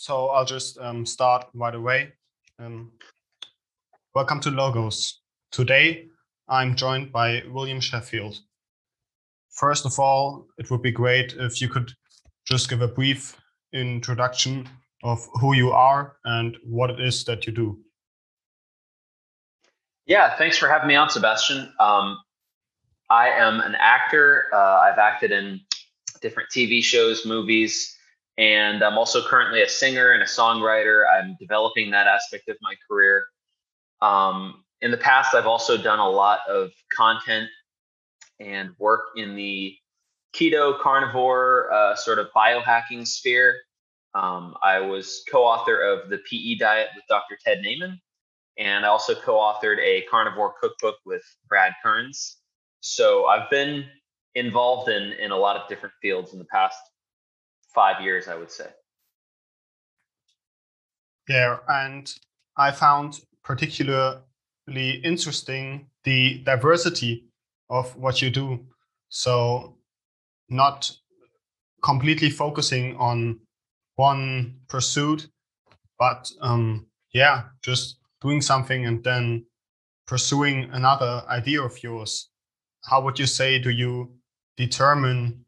so I'll just um, start right away. Um, welcome to Logos. Today, I'm joined by William Shewfelt. First of all, it would be great if you could just give a brief introduction of who you are and what it is that you do. Yeah, thanks for having me on, Sebastian. Um, I am an actor. Uh, I've acted in different TV shows, movies, and I'm also currently a singer and a songwriter. I'm developing that aspect of my career. Um, in the past, I've also done a lot of content and work in the keto carnivore uh, sort of biohacking sphere. Um, I was co author of the PE diet with Dr. Ted Naiman, and I also co authored a carnivore cookbook with Brad Kearns. So I've been involved in, in a lot of different fields in the past five years, I would say. Yeah, and I found particularly interesting the diversity of what you do. So, not completely focusing on one pursuit, but um, yeah, just doing something and then pursuing another idea of yours. How would you say do you determine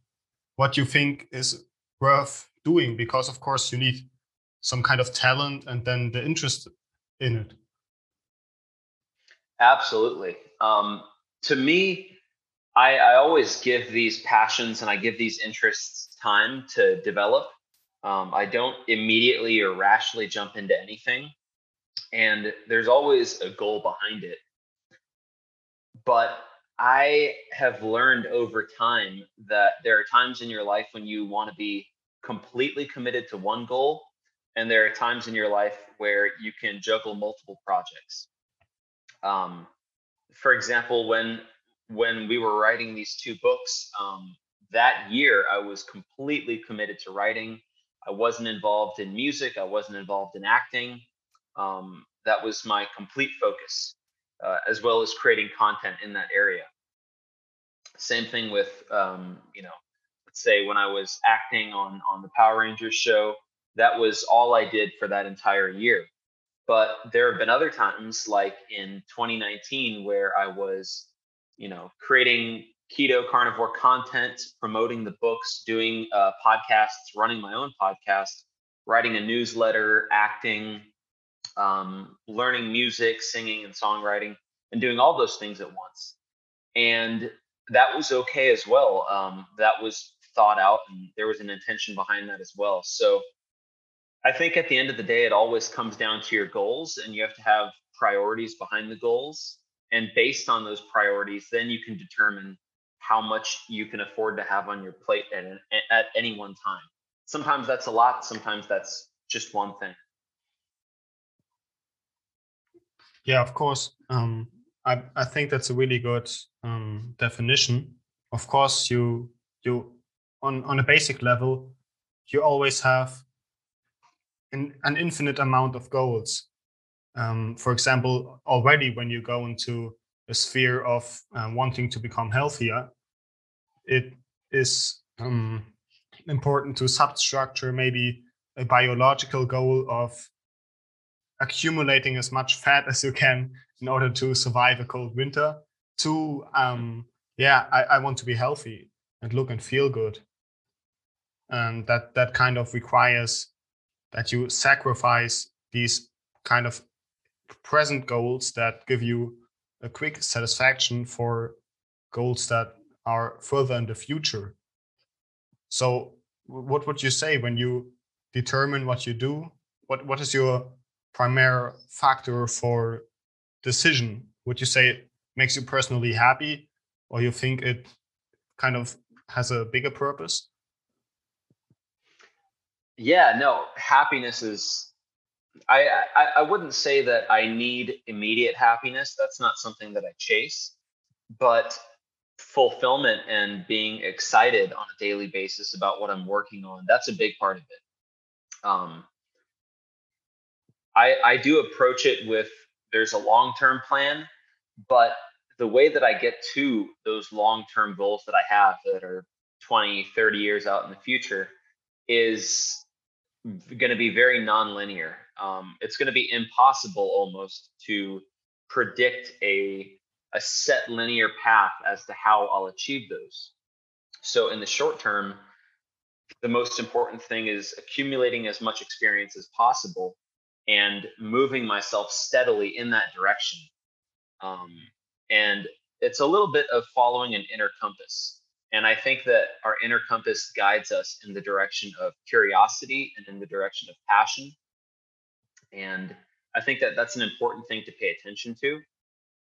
what you think is worth doing? Because of course you need some kind of talent and then the interest in it. Absolutely. Um, to me, I, I always give these passions and I give these interests time to develop. Um, I don't immediately or rashly jump into anything. And there's always a goal behind it. But I have learned over time that there are times in your life when you want to be completely committed to one goal. And there are times in your life where you can juggle multiple projects. Um, for example, when when we were writing these two books, um, that year I was completely committed to writing. I wasn't involved in music. I wasn't involved in acting. Um, that was my complete focus, uh, as well as creating content in that area. Same thing with, um, you know, say when I was acting on on the Power Rangers show, that was all I did for that entire year. But there have been other times, like in 2019, where I was, you know, creating keto carnivore content, promoting the books, doing uh, podcasts, running my own podcast, writing a newsletter, acting, um, learning music, singing, and songwriting, and doing all those things at once. And that was okay as well. Um, that was thought out, and there was an intention behind that as well. So I think at the end of the day, it always comes down to your goals, and you have to have priorities behind the goals. And based on those priorities, then you can determine how much you can afford to have on your plate at, at any one time. Sometimes that's a lot, sometimes that's just one thing. Yeah, of course. Um, I, I think that's a really good um, definition. Of course, you you on on a basic level, you always have an, an infinite amount of goals. Um, for example, already when you go into a sphere of uh, wanting to become healthier, it is um, important to substructure maybe a biological goal of accumulating as much fat as you can in order to survive a cold winter to um yeah I, I want to be healthy and look and feel good and that that kind of requires that you sacrifice these kind of present goals that give you a quick satisfaction for goals that are further in the future so what would you say when you determine what you do what what is your primary factor for decision? Would you say it makes you personally happy, or you think it kind of has a bigger purpose? Yeah, no, happiness is. I, I I wouldn't say that I need immediate happiness. That's not something that I chase, but fulfillment and being excited on a daily basis about what I'm working on. That's a big part of it. Um, I, I do approach it with there's a long term plan, but the way that I get to those long term goals that I have that are 20, 30 years out in the future is going to be very nonlinear. Um, it's going to be impossible almost to predict a a set linear path as to how I'll achieve those. So in the short term, the most important thing is accumulating as much experience as possible and moving myself steadily in that direction. Um, and it's a little bit of following an inner compass. And I think that our inner compass guides us in the direction of curiosity and in the direction of passion. And I think that that's an important thing to pay attention to.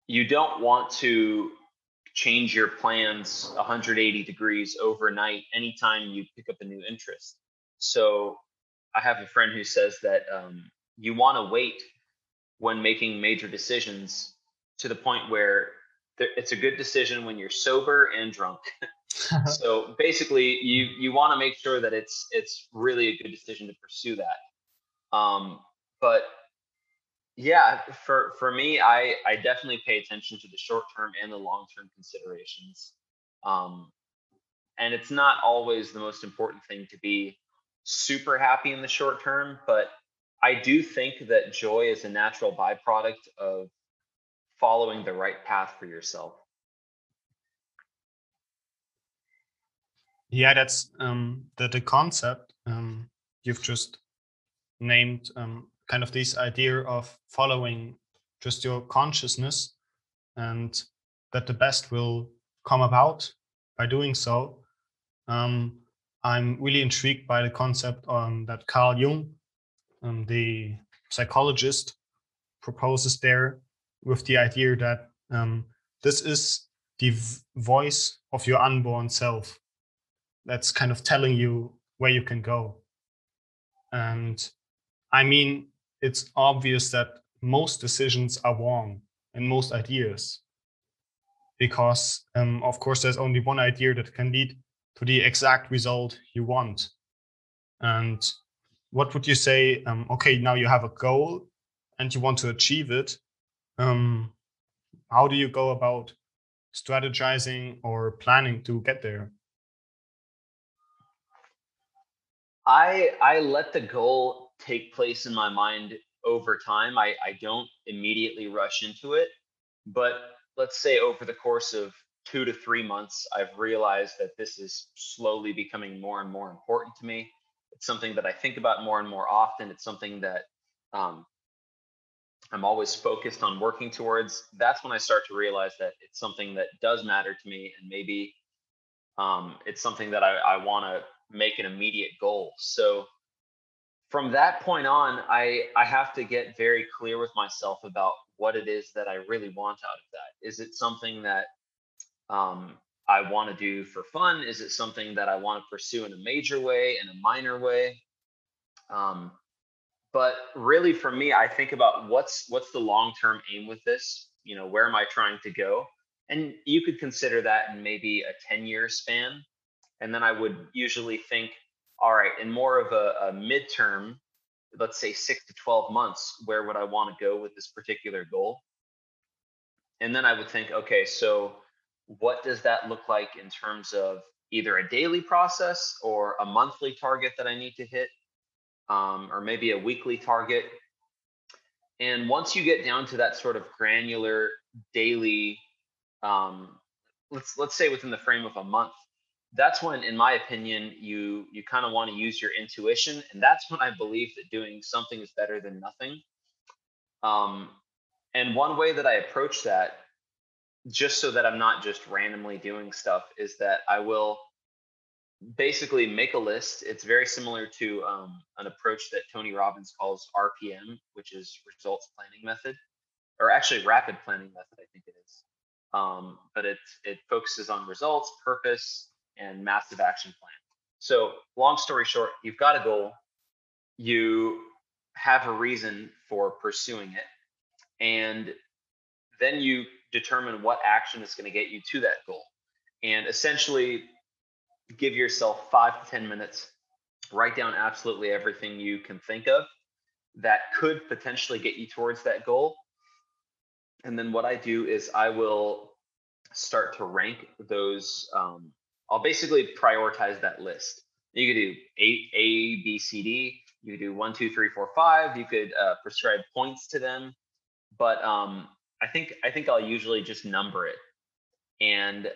You don't want to change your plans 180 degrees overnight anytime you pick up a new interest. So I have a friend who says that um, you want to wait when making major decisions to the point where it's a good decision when you're sober and drunk. so basically, you you want to make sure that it's it's really a good decision to pursue that. Um, but yeah, for for me, I I definitely pay attention to the short term and the long term considerations. Um, and it's not always the most important thing to be super happy in the short term, but I do think that joy is a natural byproduct of following the right path for yourself. Yeah, that's um, the the concept um, you've just named. Um, kind of this idea of following just your consciousness, and that the best will come about by doing so. Um, I'm really intrigued by the concept um, that Carl Jung, um, the psychologist, proposes there with the idea that um, this is the voice of your unborn self that's kind of telling you where you can go. And I mean, it's obvious that most decisions are wrong and most ideas because um, of course there's only one idea that can lead to the exact result you want and what would you say um, okay now you have a goal and you want to achieve it um, how do you go about strategizing or planning to get there I I let the goal take place in my mind over time. I, I don't immediately rush into it, but let's say over the course of two to three months, I've realized that this is slowly becoming more and more important to me. It's something that I think about more and more often. It's something that um, I'm always focused on working towards. That's when I start to realize that it's something that does matter to me, and maybe um, it's something that I, I want to make an immediate goal. So from that point on, I I have to get very clear with myself about what it is that I really want out of that. Is it something that um, I want to do for fun? Is it something that I want to pursue in a major way, in a minor way? Um, but really, for me, I think about what's what's the long term aim with this. You know, where am I trying to go? And you could consider that in maybe a ten year span. And then I would usually think, all right, in more of a, a midterm, let's say six to 12 months, where would I want to go with this particular goal? And then I would think, okay, so what does that look like in terms of either a daily process or a monthly target that I need to hit, um, or maybe a weekly target? And once you get down to that sort of granular daily, um, let's let's say within the frame of a month, that's when in my opinion you you kind of want to use your intuition and that's when i believe that doing something is better than nothing. Um, and one way that i approach that just so that i'm not just randomly doing stuff is that i will basically make a list. It's very similar to um, an approach that tony robbins calls rpm which is results planning method or actually rapid planning method i think it is. Um, but it it focuses on results purpose and massive action plan. So, long story short, you've got a goal, you have a reason for pursuing it, and then you determine what action is going to get you to that goal. And essentially, give yourself five to 10 minutes, write down absolutely everything you can think of that could potentially get you towards that goal. And then what I do is I will start to rank those um, I'll basically prioritize that list. You could do A, A, B, C, D, You could do one, two, three, four, five. You could uh, prescribe points to them, but um, I think I think I'll usually just number it, and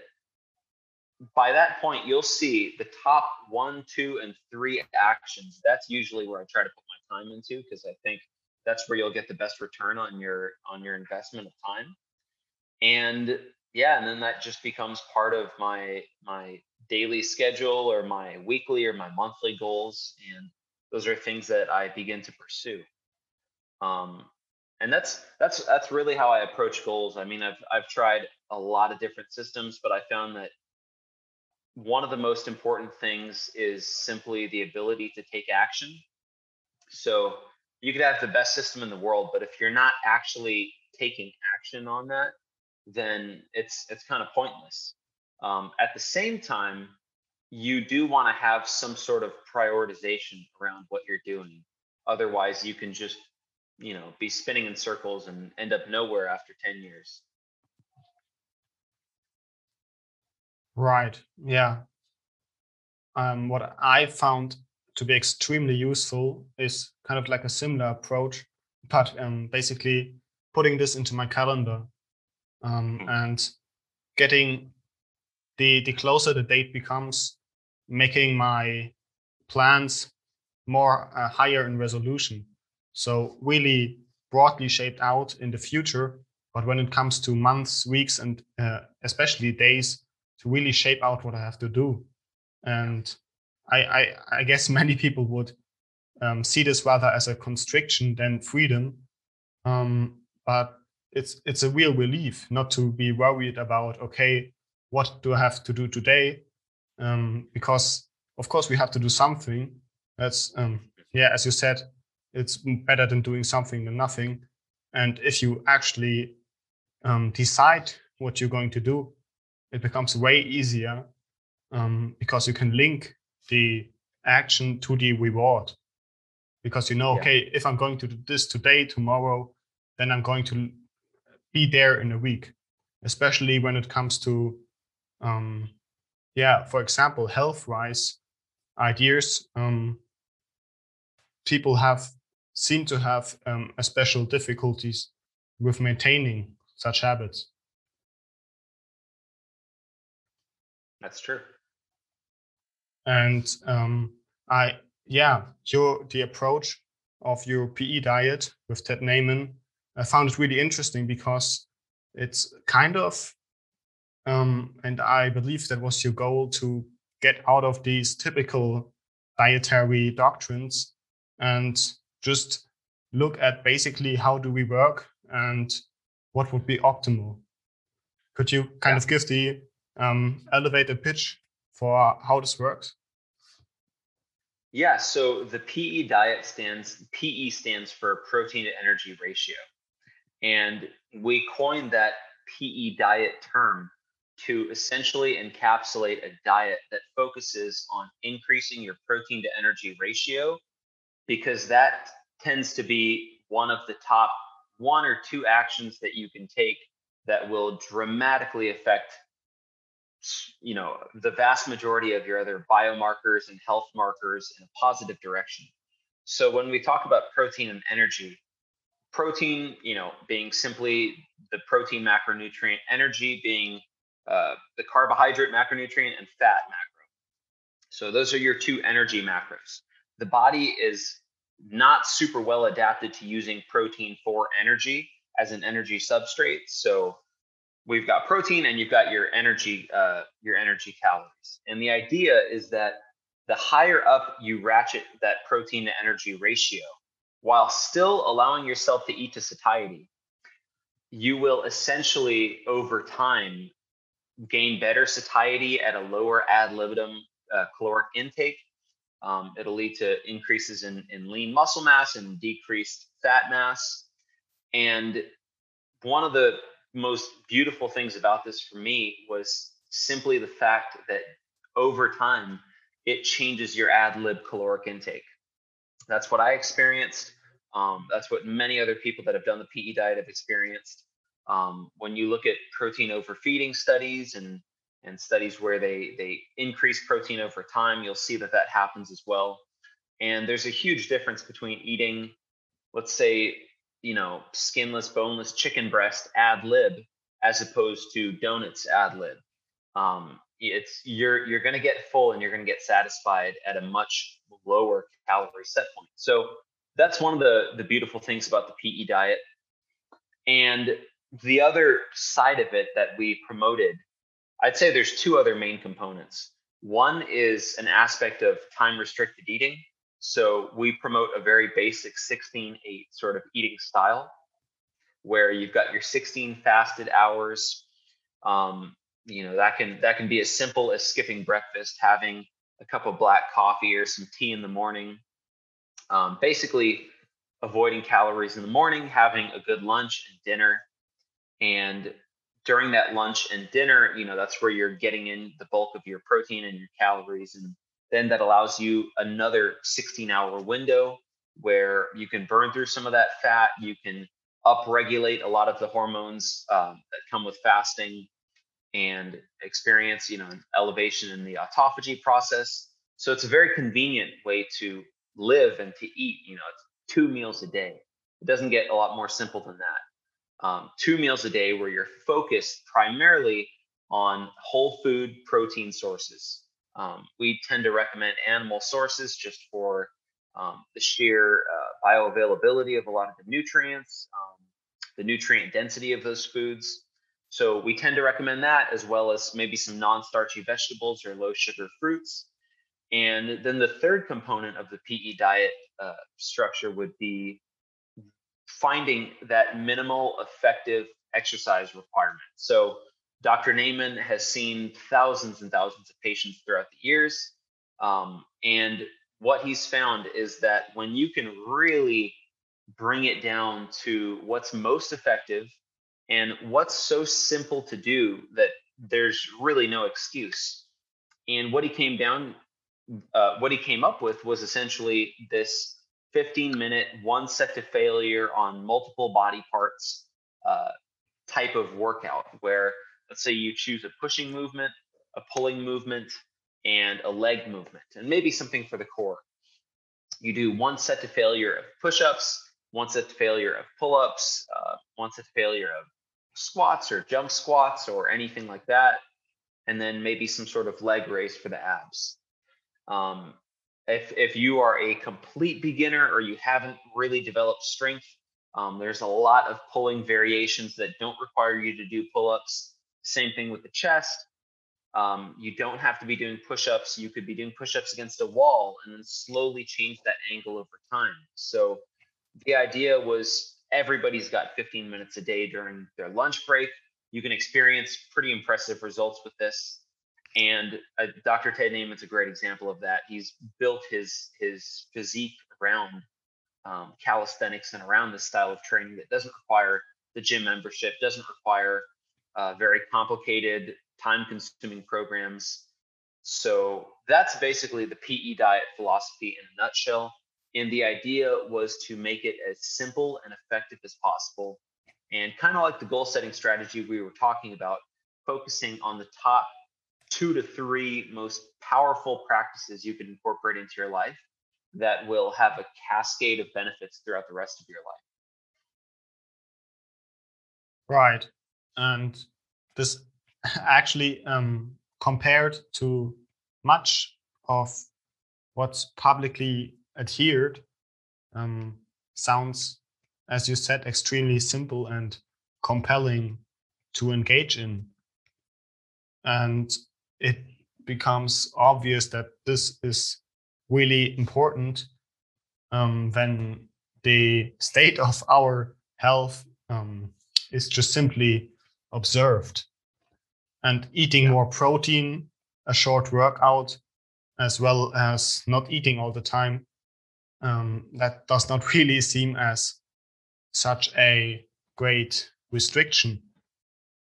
by that point you'll see the top one, two, and three actions. That's usually where I try to put my time into because I think that's where you'll get the best return on your on your investment of time. And yeah, and then that just becomes part of my my daily schedule or my weekly or my monthly goals and those are things that I begin to pursue. Um, and that's that's that's really how I approach goals. I mean, I've I've tried a lot of different systems, but I found that one of the most important things is simply the ability to take action. So you could have the best system in the world, but if you're not actually taking action on that, then it's it's kind of pointless. Um, at the same time, you do want to have some sort of prioritization around what you're doing. Otherwise, you can just, you know, be spinning in circles and end up nowhere after 10 years. Right. Yeah. Um, what I found to be extremely useful is kind of like a similar approach, but um, basically putting this into my calendar um, mm-hmm. and getting the the closer the date becomes, making my plans more uh, higher in resolution. So really broadly shaped out in the future, but when it comes to months, weeks, and uh, especially days, to really shape out what I have to do. And I, I, I guess many people would um, see this rather as a constriction than freedom. Um, but it's it's a real relief not to be worried about okay what do i have to do today? Um, because of course we have to do something. That's um, yeah as you said it's better than doing something than nothing. And if you actually um, decide what you're going to do it becomes way easier um, because you can link the action to the reward. Because you know yeah. okay if i'm going to do this today tomorrow then i'm going to be there in a week, especially when it comes to, um, yeah, for example, health wise ideas. Um, people have seem to have um, a special difficulties with maintaining such habits. That's true. And um, I, yeah, your the approach of your PE diet with Ted Naiman I found it really interesting because it's kind of, um, and I believe that was your goal to get out of these typical dietary doctrines and just look at basically how do we work and what would be optimal. Could you kind yeah. of give the um, elevator pitch for how this works? Yeah, so the PE diet stands PE stands for protein to energy ratio. And we coined that PE diet term to essentially encapsulate a diet that focuses on increasing your protein to energy ratio because that tends to be one of the top one or two actions that you can take that will dramatically affect you know the vast majority of your other biomarkers and health markers in a positive direction. So when we talk about protein and energy protein, you know, being simply the protein macronutrient, energy being uh, the carbohydrate macronutrient, and fat macro. So those are your two energy macros. The body is not super well adapted to using protein for energy as an energy substrate. So we've got protein and you've got your energy, uh, your energy calories. And the idea is that the higher up you ratchet that protein to energy ratio, while still allowing yourself to eat to satiety, you will essentially over time gain better satiety at a lower ad libitum uh, caloric intake. Um, it'll lead to increases in, in lean muscle mass and decreased fat mass. And one of the most beautiful things about this for me was simply the fact that over time, it changes your ad lib caloric intake. That's what I experienced. Um, that's what many other people that have done the PE diet have experienced. Um, when you look at protein overfeeding studies and and studies where they they increase protein over time, you'll see that that happens as well. And there's a huge difference between eating, let's say, you know, skinless, boneless chicken breast ad lib as opposed to donuts ad lib. Um, it's you're you're going to get full and you're going to get satisfied at a much lower calorie set point. So that's one of the the beautiful things about the PE diet. And the other side of it that we promoted, I'd say there's two other main components. One is an aspect of time restricted eating. So we promote a very basic 16 8 sort of eating style where you've got your 16 fasted hours. Um, you know, that can that can be as simple as skipping breakfast, having a cup of black coffee or some tea in the morning. Um, basically, avoiding calories in the morning, having a good lunch and dinner. And during that lunch and dinner, you know, that's where you're getting in the bulk of your protein and your calories. And then that allows you another 16 hour window where you can burn through some of that fat. You can upregulate a lot of the hormones um, that come with fasting and experience, you know, an elevation in the autophagy process. So it's a very convenient way to live and to eat. You know, it's two meals a day. It doesn't get a lot more simple than that. Um, two meals a day where you're focused primarily on whole food protein sources. Um, we tend to recommend animal sources just for um, the sheer uh, bioavailability of a lot of the nutrients, um, the nutrient density of those foods. So we tend to recommend that as well as maybe some non-starchy vegetables or low sugar fruits. And then the third component of the PE diet uh, structure would be finding that minimal effective exercise requirement. So Dr. Naiman has seen thousands and thousands of patients throughout the years. Um, and what he's found is that when you can really bring it down to what's most effective and what's so simple to do that there's really no excuse. And what he came down, uh, what he came up with was essentially this 15 minute, one set to failure on multiple body parts uh, type of workout, where let's say you choose a pushing movement, a pulling movement, and a leg movement, and maybe something for the core. You do one set to failure of push ups, one set to failure of pull ups, uh, one set to failure of squats or jump squats or anything like that, and then maybe some sort of leg raise for the abs. Um, if if you are a complete beginner or you haven't really developed strength, um, there's a lot of pulling variations that don't require you to do pull-ups. Same thing with the chest. Um, you don't have to be doing push-ups. You could be doing push-ups against a wall and then slowly change that angle over time. So the idea was everybody's got 15 minutes a day during their lunch break. You can experience pretty impressive results with this. And uh, Dr. Ted Naiman's a great example of that. He's built his his physique around um, calisthenics and around this style of training that doesn't require the gym membership, doesn't require uh, very complicated, time-consuming programs. So that's basically the PE diet philosophy in a nutshell. And the idea was to make it as simple and effective as possible. And kind of like the goal setting strategy we were talking about, focusing on the top two to three most powerful practices you can incorporate into your life that will have a cascade of benefits throughout the rest of your life. Right. And this actually um, compared to much of what's publicly adhered um, sounds, as you said, extremely simple and compelling to engage in. And it becomes obvious that this is really important um, when the state of our health um, is just simply observed. And eating yeah. more protein, a short workout, as well as not eating all the time, um, that does not really seem as such a great restriction.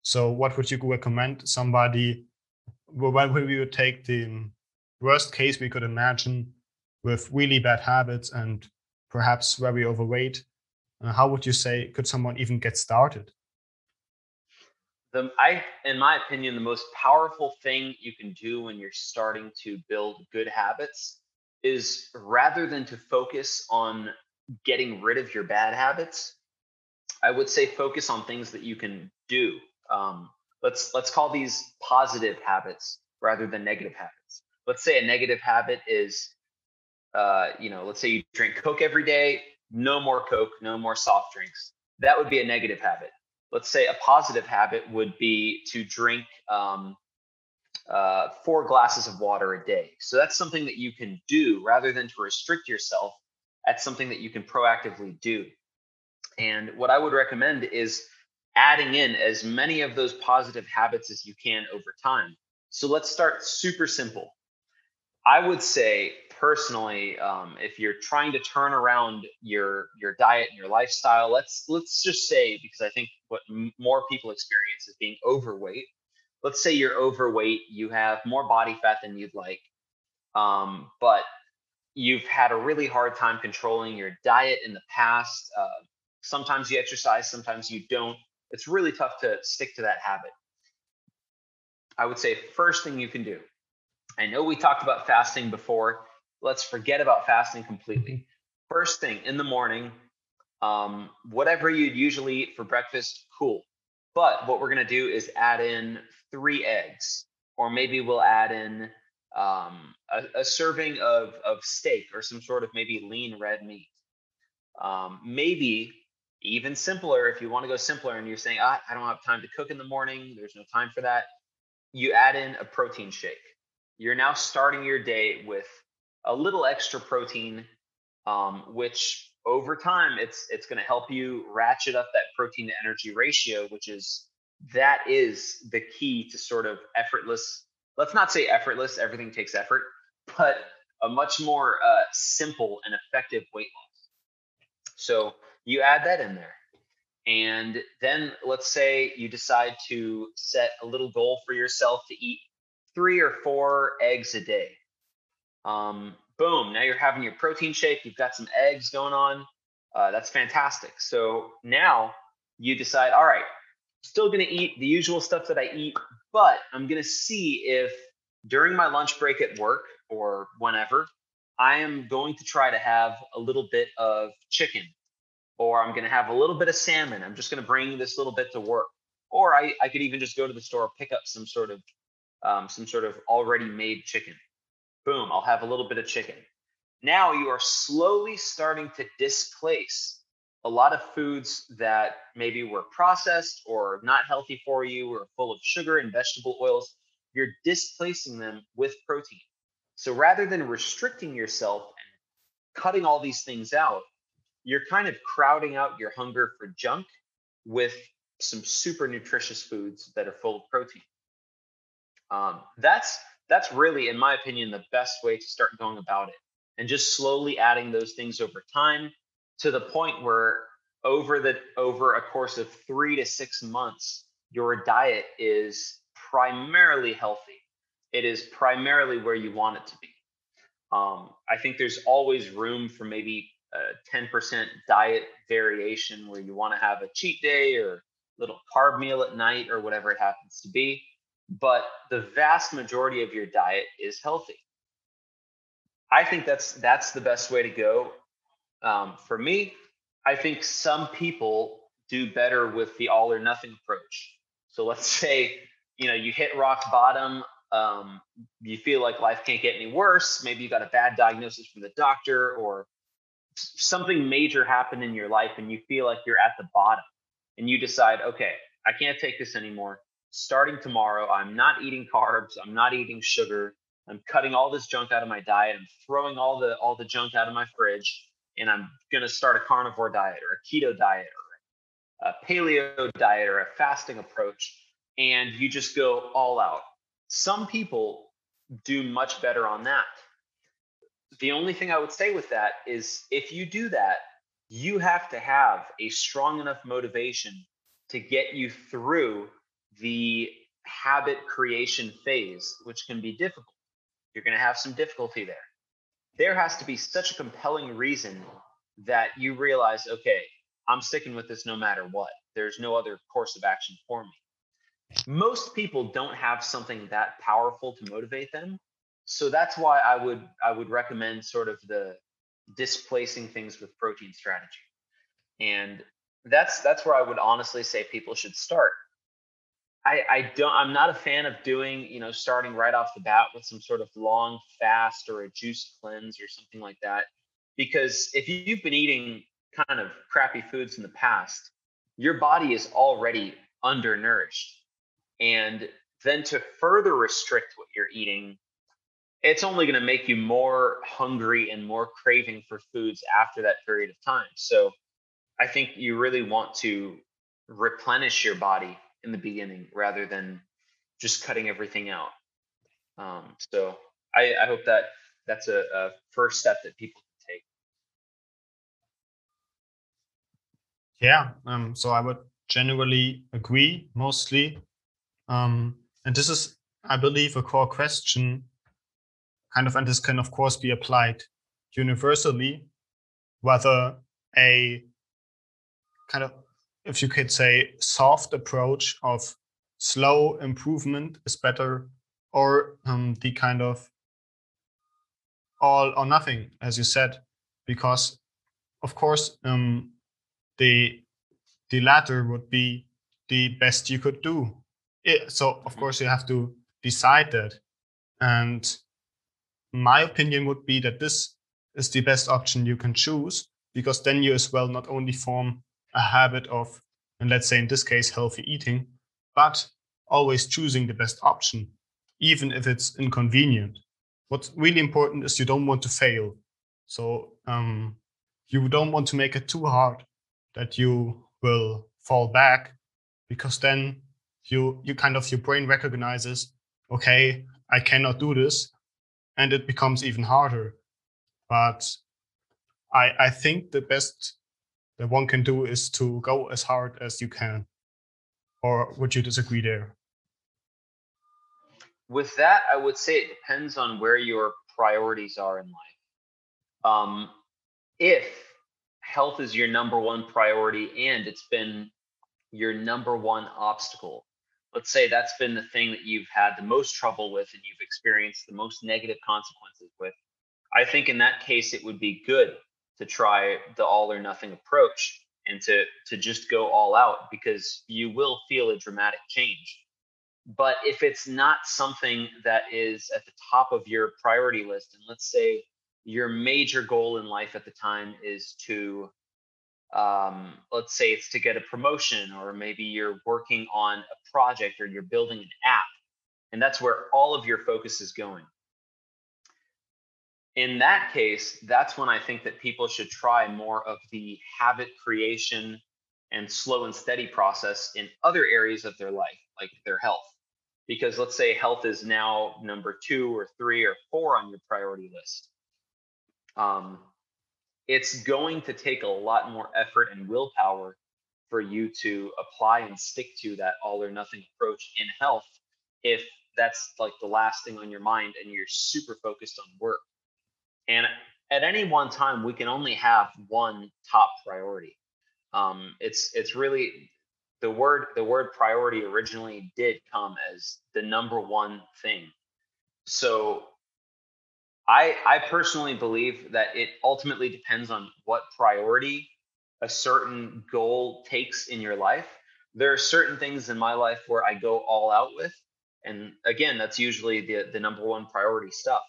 So, what would you recommend somebody when we would take the worst case we could imagine with really bad habits and perhaps very overweight uh, how would you say could someone even get started the i in my opinion the most powerful thing you can do when you're starting to build good habits is rather than to focus on getting rid of your bad habits, I would say focus on things that you can do. Um, let's let's call these positive habits rather than negative habits. Let's say a negative habit is, uh, you know, let's say you drink Coke every day. No more Coke, no more soft drinks. That would be a negative habit. Let's say a positive habit would be to drink um, uh, four glasses of water a day. So that's something that you can do rather than to restrict yourself. That's something that you can proactively do. And what I would recommend is adding in as many of those positive habits as you can over time. So let's start super simple. I would say personally, um, if you're trying to turn around your your diet and your lifestyle, let's let's just say because I think what m- more people experience is being overweight let's say you're overweight, you have more body fat than you'd like, um, but you've had a really hard time controlling your diet in the past. Uh, sometimes you exercise, sometimes you don't. It's really tough to stick to that habit. I would say first thing you can do. I know we talked about fasting before. Let's forget about fasting completely. First thing in the morning, um, whatever you'd usually eat for breakfast, cool. But what we're going to do is add in three eggs, or maybe we'll add in um, a, a, serving of, of steak or some sort of maybe lean red meat. Um, maybe even simpler, if you want to go simpler and you're saying, ah, I don't have time to cook in the morning, there's no time for that, you add in a protein shake. You're now starting your day with a little extra protein, um, which over time it's it's going to help you ratchet up that protein to energy ratio, which is that is the key to sort of effortless let's not say effortless everything takes effort but a much more uh, simple and effective weight loss. So you add that in there. And then let's say you decide to set a little goal for yourself to eat three or four eggs a day. Um, boom now you're having your protein shake you've got some eggs going on. Uh, that's fantastic. So now you decide all right still going to eat the usual stuff that I eat, but I'm going to see if during my lunch break at work or whenever, I am going to try to have a little bit of chicken or I'm going to have a little bit of salmon. I'm just going to bring this little bit to work. Or I, I could even just go to the store, pick up some sort of um, some sort of already made chicken. Boom, I'll have a little bit of chicken. Now you are slowly starting to displace a lot of foods that maybe were processed or not healthy for you or full of sugar and vegetable oils, you're displacing them with protein. So rather than restricting yourself and cutting all these things out, you're kind of crowding out your hunger for junk with some super nutritious foods that are full of protein. Um, that's that's really, in my opinion, the best way to start going about it, and just slowly adding those things over time to the point where over the over a course of three to six months, your diet is primarily healthy. It is primarily where you want it to be. Um, I think there's always room for maybe a 10% diet variation where you want to have a cheat day or a little carb meal at night or whatever it happens to be. But the vast majority of your diet is healthy. I think that's that's the best way to go. Um, for me, I think some people do better with the all or nothing approach. So let's say, you know, you hit rock bottom, um, you feel like life can't get any worse. Maybe you got a bad diagnosis from the doctor or something major happened in your life and you feel like you're at the bottom and you decide, okay, I can't take this anymore. Starting tomorrow, I'm not eating carbs, I'm not eating sugar. I'm cutting all this junk out of my diet. I'm throwing all the all the junk out of my fridge and I'm going to start a carnivore diet or a keto diet or a paleo diet or a fasting approach, and you just go all out. Some people do much better on that. The only thing I would say with that is if you do that, you have to have a strong enough motivation to get you through the habit creation phase, which can be difficult. You're going to have some difficulty there there has to be such a compelling reason that you realize, okay, I'm sticking with this no matter what. There's no other course of action for me. Most people don't have something that powerful to motivate them. so that's why I would I would recommend sort of the displacing things with protein strategy. And that's that's where I would honestly say people should start. I, I don't I'm not a fan of doing, you know, starting right off the bat with some sort of long fast or a juice cleanse or something like that. Because if you've been eating kind of crappy foods in the past, your body is already undernourished. And then to further restrict what you're eating, it's only going to make you more hungry and more craving for foods after that period of time. So I think you really want to replenish your body in the beginning rather than just cutting everything out. Um, so I, I, hope that that's a, a first step that people can take. Yeah. Um, so I would generally agree mostly. Um, and this is, I believe, a core question, kind of, and this can, of course, be applied universally, whether a kind of, if you could say, soft approach of slow improvement is better, or um, the kind of all or nothing, as you said, because, of course, um, the the latter would be the best you could do. It, so of course you have to decide that. And my opinion would be that this is the best option you can choose because then you as well not only form a habit of, and let's say in this case, healthy eating, but always choosing the best option, even if it's inconvenient. What's really important is you don't want to fail. So um, you don't want to make it too hard that you will fall back because then you you kind of your brain recognizes okay i cannot do this and it becomes even harder but i i think the best that one can do is to go as hard as you can. Or would you disagree there? With that i would say it depends on where your priorities are in life. Um, if health is your number one priority and it's been your number one obstacle let's say that's been the thing that you've had the most trouble with and you've experienced the most negative consequences with i think in that case it would be good to try the all or nothing approach and to to just go all out because you will feel a dramatic change. But if it's not something that is at the top of your priority list and let's say your major goal in life at the time is to um, let's say it's to get a promotion or maybe you're working on a project or you're building an app and that's where all of your focus is going in that case that's when i think that people should try more of the habit creation and slow and steady process in other areas of their life like their health because let's say health is now number two or three or four on your priority list um, it's going to take a lot more effort and willpower for you to apply and stick to that all or nothing approach in health if that's like the last thing on your mind and you're super focused on work. And at any one time, we can only have one top priority. Um, it's it's really the word the word priority originally did come as the number one thing. So I I personally believe that it ultimately depends on what priority a certain goal takes in your life. There are certain things in my life where I go all out with, and again, that's usually the the number one priority stuff.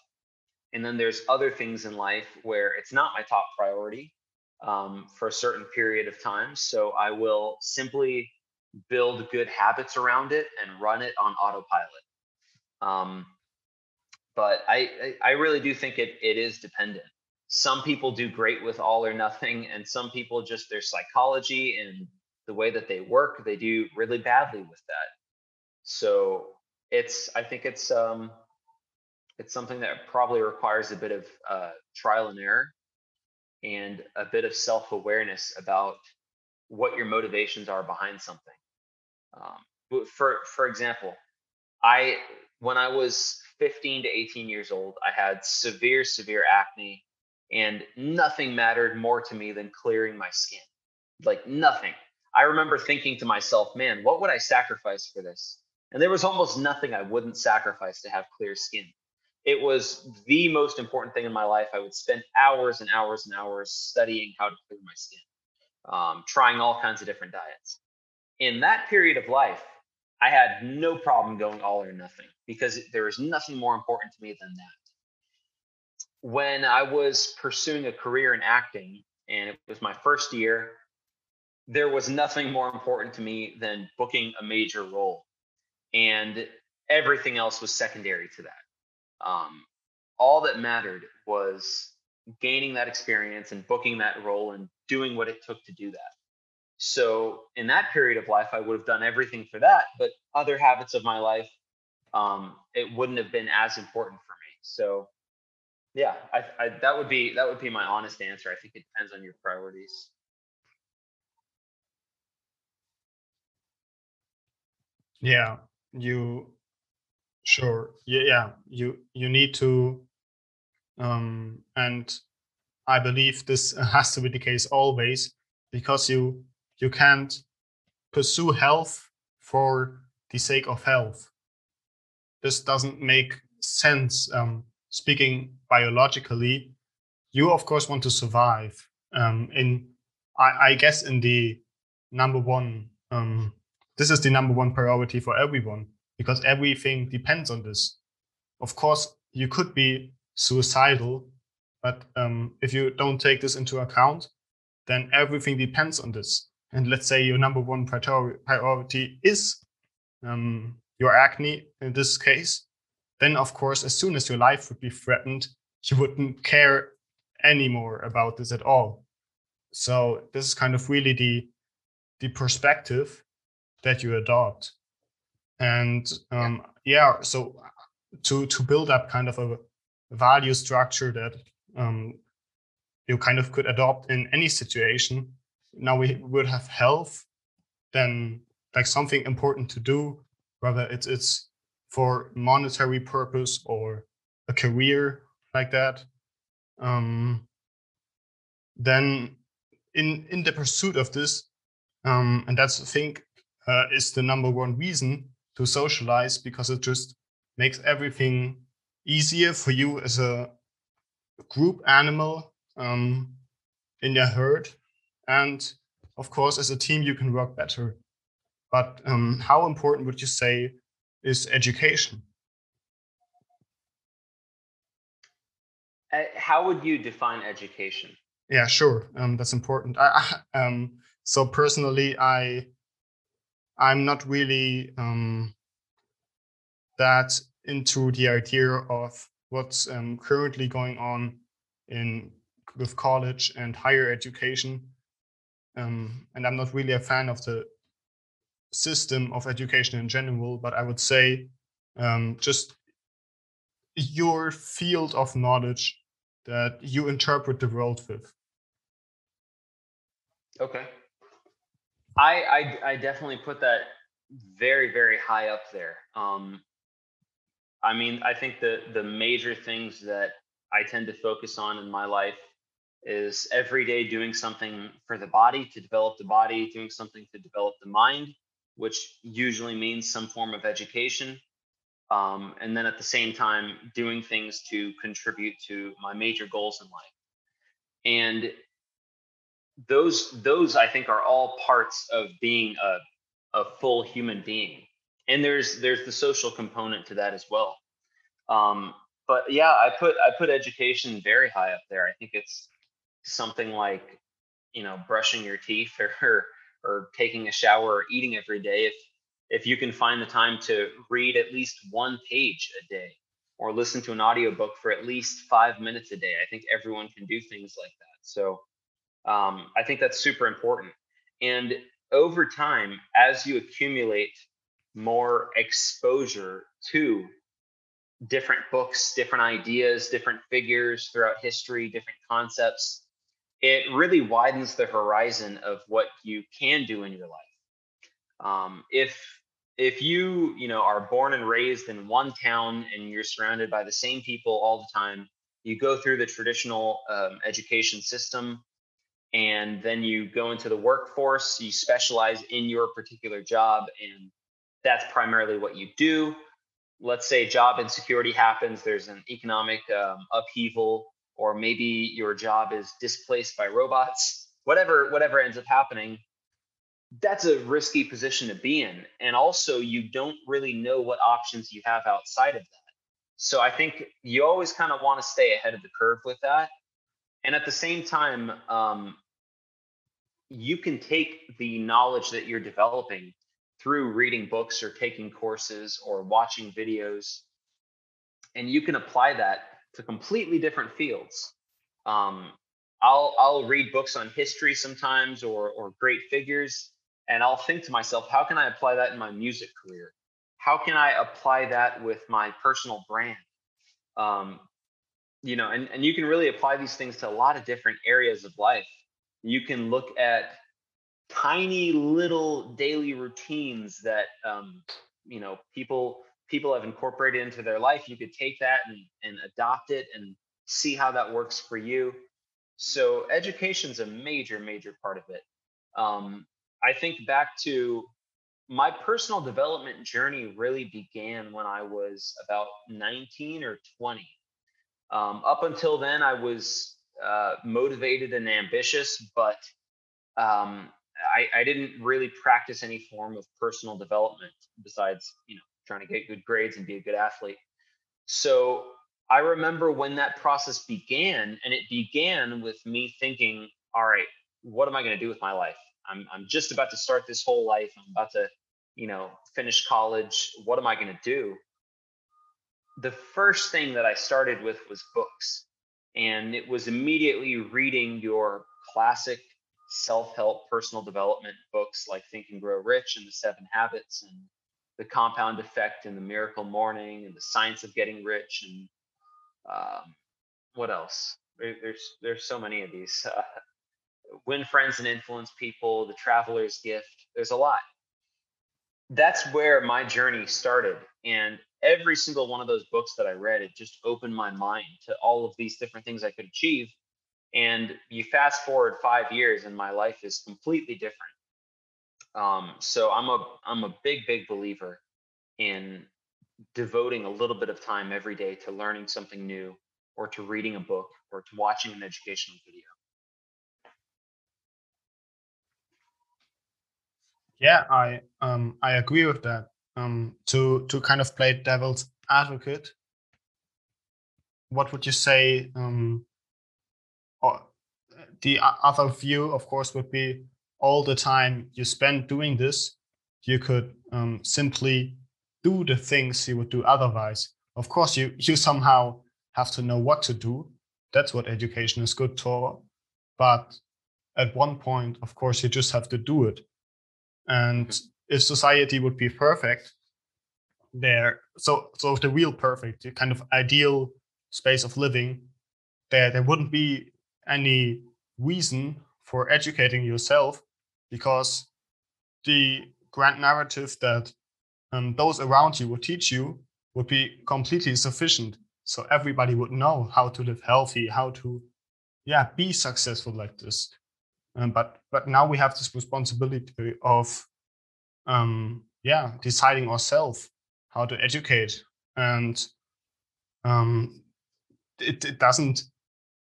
And then there's other things in life where it's not my top priority um, for a certain period of time. So I will simply build good habits around it and run it on autopilot. Um, but I, I really do think it, it is dependent. Some people do great with all or nothing, and some people just their psychology and the way that they work, they do really badly with that. So it's I think it's um it's something that probably requires a bit of uh, trial and error and a bit of self-awareness about what your motivations are behind something. Um, for for example, I when I was 15 to 18 years old, I had severe, severe acne, and nothing mattered more to me than clearing my skin. Like nothing. I remember thinking to myself, man, what would I sacrifice for this? And there was almost nothing I wouldn't sacrifice to have clear skin. It was the most important thing in my life. I would spend hours and hours and hours studying how to clear my skin, um, trying all kinds of different diets. In that period of life, I had no problem going all or nothing because there was nothing more important to me than that. When I was pursuing a career in acting, and it was my first year, there was nothing more important to me than booking a major role. And everything else was secondary to that. Um, all that mattered was gaining that experience and booking that role and doing what it took to do that. So in that period of life, I would have done everything for that, but other habits of my life, um, it wouldn't have been as important for me. So yeah, I, I, that would be that would be my honest answer. I think it depends on your priorities. Yeah, you sure. Yeah, yeah. You you need to um and I believe this has to be the case always because you you can't pursue health for the sake of health. This doesn't make sense. Um, speaking biologically, you of course want to survive. Um, in I, I, guess in the number one, um, this is the number one priority for everyone because everything depends on this. Of course, you could be suicidal, but um, if you don't take this into account, then everything depends on this and let's say your number one priority is um, your acne in this case, then of course, as soon as your life would be threatened, you wouldn't care anymore about this at all. So this is kind of really the the perspective that you adopt, and um, yeah. So to to build up kind of a value structure that um, you kind of could adopt in any situation now we would have health then like something important to do whether it's it's for monetary purpose or a career like that um, then in in the pursuit of this um, and that's i think uh, is the number one reason to socialize because it just makes everything easier for you as a group animal um, in your herd and of course, as a team, you can work better. But um, how important would you say is education? Uh, how would you define education? Yeah, sure. Um, that's important. I, um, so personally, I I'm not really um, that into the idea of what's um, currently going on in with college and higher education um, and I'm not really a fan of the system of education in general, but I would say um, just your field of knowledge that you interpret the world with. Okay. I, I, I definitely put that very very high up there. Um, I mean, I think the the major things that I tend to focus on in my life is every day doing something for the body to develop the body, doing something to develop the mind, which usually means some form of education. Um, and then at the same time, doing things to contribute to my major goals in life. And those, those I think are all parts of being a, a full human being. And there's there's the social component to that as well. Um, but yeah, I put I put education very high up there. I think it's something like you know brushing your teeth or or taking a shower or eating every day if if you can find the time to read at least one page a day or listen to an audiobook for at least five minutes a day i think everyone can do things like that so um, i think that's super important and over time as you accumulate more exposure to different books different ideas different figures throughout history different concepts it really widens the horizon of what you can do in your life. Um, if if you you know are born and raised in one town and you're surrounded by the same people all the time, you go through the traditional um, education system, and then you go into the workforce. You specialize in your particular job, and that's primarily what you do. let's say job insecurity happens, there's an economic um, upheaval, or maybe your job is displaced by robots, whatever whatever ends up happening, that's a risky position to be in. And also, you don't really know what options you have outside of that. So I think you always kind of want to stay ahead of the curve with that. And at the same time, um, you can take the knowledge that you're developing through reading books or taking courses or watching videos, and you can apply that to completely different fields. Um, I'll I'll read books on history sometimes or or great figures, and I'll think to myself, how can I apply that in my music career? How can I apply that with my personal brand? Um, you know, and, and you can really apply these things to a lot of different areas of life. You can look at tiny little daily routines that um, you know people people have incorporated into their life. You could take that and, and adopt it and see how that works for you. So education is a major major part of it. Um, i think back to my personal development journey really began when i was about 19 or 20 um, up until then i was uh, motivated and ambitious but um, I, I didn't really practice any form of personal development besides, you know, trying to get good grades and be a good athlete. So I remember when that process began, and it began with me thinking, all right, what am I going to do with my life? I'm, I'm just about to start this whole life. I'm about to, you know, finish college. What am I going to do? The first thing that I started with was books. And it was immediately reading your classic self-help personal development books like Think and Grow Rich and The Seven Habits and The Compound Effect and The Miracle Morning and The Science of Getting Rich and um, what else? there's there's so many of these. Uh, Win Friends and Influence People, The Traveler's Gift. There's a lot. That's where my journey started, and every single one of those books that I read, it just opened my mind to all of these different things I could achieve and you fast forward five years and my life is completely different. Um, so i'm a i'm a big big believer in devoting a little bit of time every day to learning something new or to reading a book or to watching an educational video. Yeah i um i agree with that um to to kind of play devil's advocate what would you say um or the other view, of course, would be all the time you spend doing this, you could um, simply do the things you would do otherwise. Of course, you you somehow have to know what to do. That's what education is good for. But at one point, of course, you just have to do it. And mm-hmm. If society would be perfect, there, so so the real perfect, the kind of ideal space of living, there there wouldn't be any reason for educating yourself because the grand narrative that um, those around you would teach you would be completely sufficient. So everybody would know how to live healthy how to yeah be successful like this. Um, but but now we have this responsibility of um yeah deciding ourselves how to educate and um it, it doesn't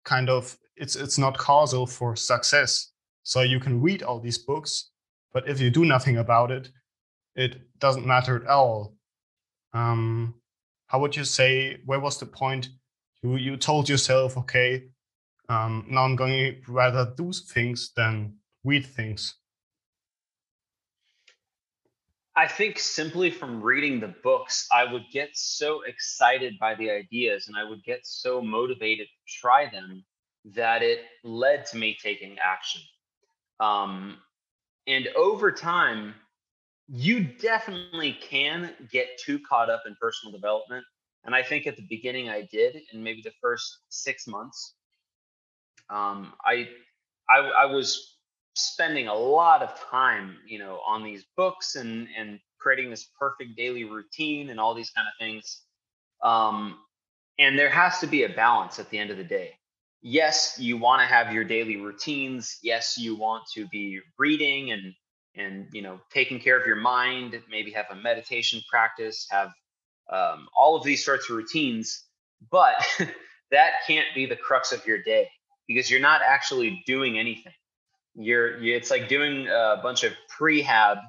kind of it's it's not causal for success. So you can read all these books, but if you do nothing about it, it doesn't matter at all. Um, how would you say? Where was the point? You you told yourself, okay, um, now I'm going to rather do things than read things. I think simply from reading the books, I would get so excited by the ideas and I would get so motivated to try them that it led to me taking action. Um, and over time, you definitely can get too caught up in personal development. And I think at the beginning I did, in maybe the first six months, um, I, I, I was spending a lot of time, you know, on these books and and creating this perfect daily routine and all these kind of things. Um, and there has to be a balance at the end of the day yes, you want to have your daily routines. Yes, you want to be reading and and you know taking care of your mind. Maybe have a meditation practice. Have um, all of these sorts of routines. But that can't be the crux of your day because you're not actually doing anything. You're it's like doing a bunch of prehab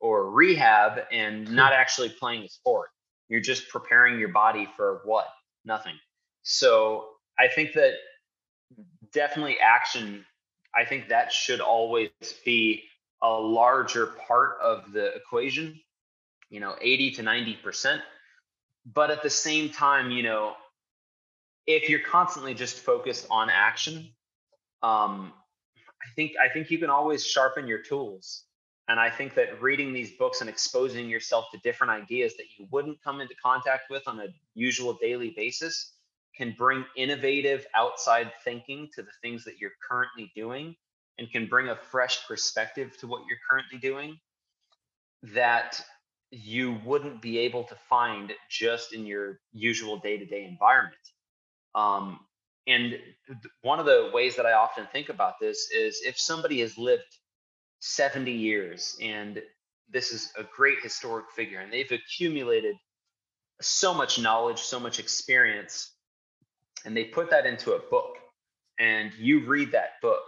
or rehab and not actually playing a sport. You're just preparing your body for what? Nothing. So I think that definitely action. I think that should always be a larger part of the equation. You know, 80 to 90 percent. But at the same time, you know, if you're constantly just focused on action, um, I think I think you can always sharpen your tools. And I think that reading these books and exposing yourself to different ideas that you wouldn't come into contact with on a usual daily basis can bring innovative outside thinking to the things that you're currently doing and can bring a fresh perspective to what you're currently doing that you wouldn't be able to find just in your usual day-to-day environment um, and one of the ways that i often think about this is if somebody has lived 70 years and this is a great historic figure and they've accumulated so much knowledge so much experience and they put that into a book and you read that book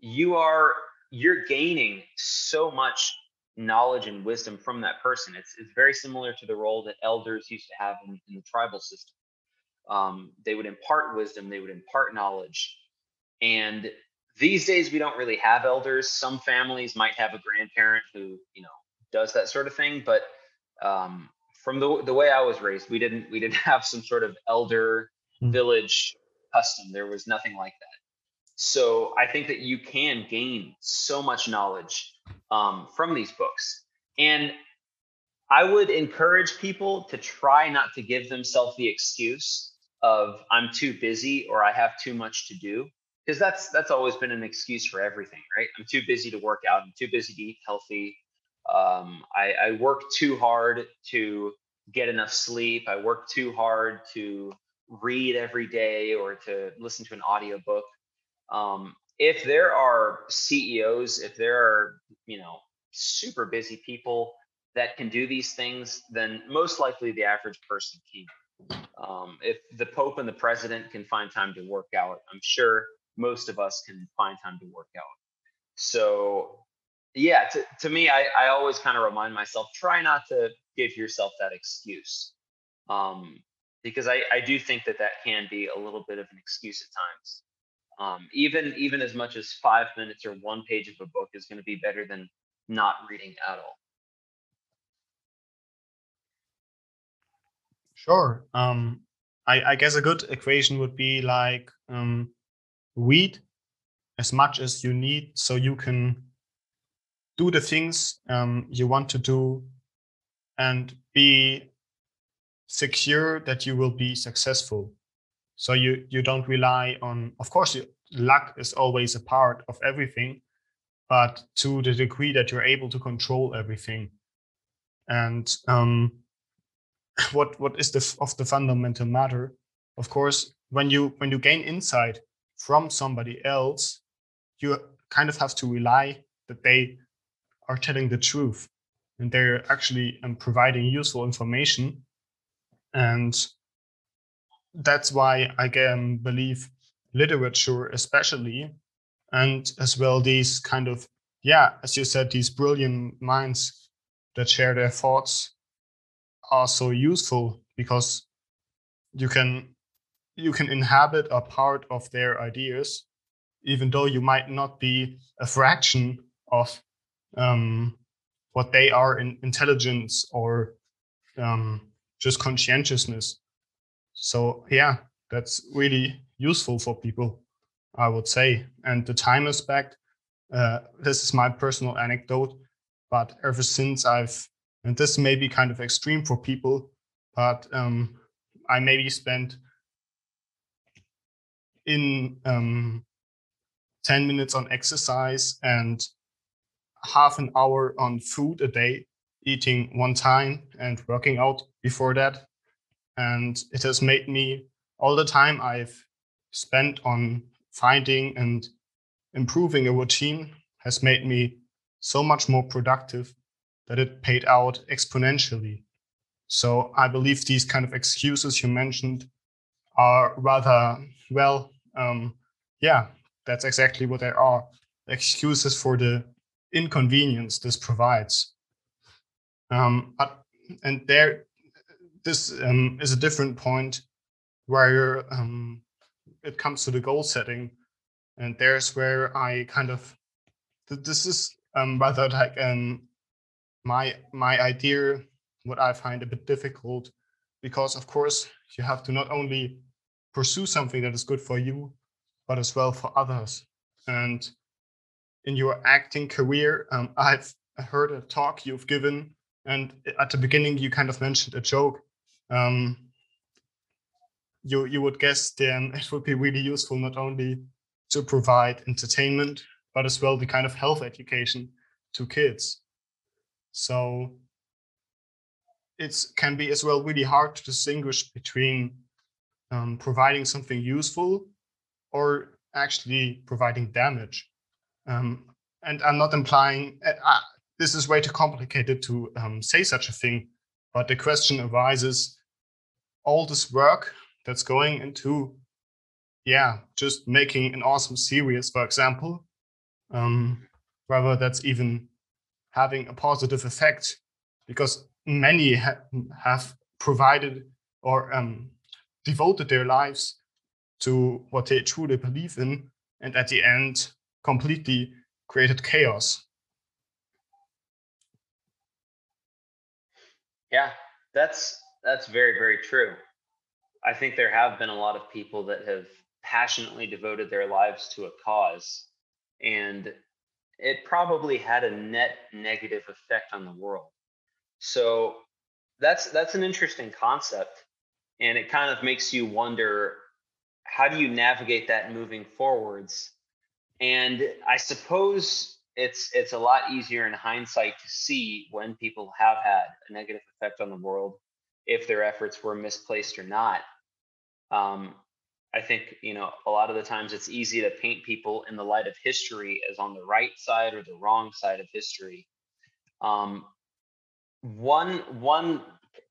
you are you're gaining so much knowledge and wisdom from that person. It's, it's very similar to the role that elders used to have in, in the tribal system um, they would impart wisdom they would impart knowledge. And these days we don't really have elders. Some families might have a grandparent who you know does that sort of thing. But um, from the, the way i was raised we didn't we didn't have some sort of elder mm. village custom. There was nothing like that. So i think that you can gain so much knowledge um, from these books. And i would encourage people to try not to give themselves the excuse of i'm too busy or i have too much to do because that's that's always been an excuse for everything, right? I'm too busy to work out. I'm too busy to eat healthy. Um, I, I work too hard to get enough sleep. I work too hard to read every day or to listen to an audiobook. Um, if there are CEOs, if there are, you know, super busy people that can do these things, then most likely the average person can. Um, if the Pope and the president can find time to work out, I'm sure most of us can find time to work out. So yeah, to, to me, I, I always kind of remind myself, try not to give yourself that excuse. Um, because I, I do think that that can be a little bit of an excuse at times. Um, even even as much as five minutes or one page of a book is going to be better than not reading at all. Sure. Um, I, I guess a good equation would be like um, read as much as you need so you can do the things um, you want to do and be secure that you will be successful so you you don't rely on of course you, luck is always a part of everything but to the degree that you're able to control everything and um, what what is the of the fundamental matter of course when you when you gain insight from somebody else, you kind of have to rely that they are telling the truth and they're actually um, providing useful information. And that's why I can believe literature, especially, and as well these kind of, yeah, as you said, these brilliant minds that share their thoughts are so useful because you can you can inhabit a part of their ideas, even though you might not be a fraction of um, what they are in intelligence or um, just conscientiousness. So yeah, that's really useful for people, I would say. And the time aspect, uh, this is my personal anecdote, but ever since I've, and this may be kind of extreme for people, but um, I maybe spent in um, 10 minutes on exercise and half an hour on food a day, eating one time and working out before that. And it has made me all the time I've spent on finding and improving a routine has made me so much more productive that it paid out exponentially. So I believe these kind of excuses you mentioned are rather well, um, yeah, that's exactly what they are excuses for the inconvenience this provides. Um, and there, this um, is a different point where um, it comes to the goal setting, and there's where I kind of this is um, rather like um, my my idea what I find a bit difficult because of course you have to not only pursue something that is good for you but as well for others. And in your acting career um, I've heard a talk you've given and at the beginning you kind of mentioned a joke. Um, you you would guess then it would be really useful not only to provide entertainment but as well the kind of health education to kids so it can be as well really hard to distinguish between um, providing something useful or actually providing damage. Um, and I'm not implying uh, this is way too complicated to um, say such a thing, but the question arises all this work that's going into, yeah, just making an awesome series, for example, um, whether that's even having a positive effect because many ha- have provided or um, devoted their lives to what they truly believe in and at the end completely created chaos. Yeah that's that's very very true. I think there have been a lot of people that have passionately devoted their lives to a cause and it probably had a net negative effect on the world. So that's that's an interesting concept and it kind of makes you wonder how do you navigate that moving forwards? And I suppose it's it's a lot easier in hindsight to see when people have had a negative effect on the world if their efforts were misplaced or not. Um, I think, you know, a lot of the times it's easy to paint people in the light of history as on the right side or the wrong side of history. Um, one, one,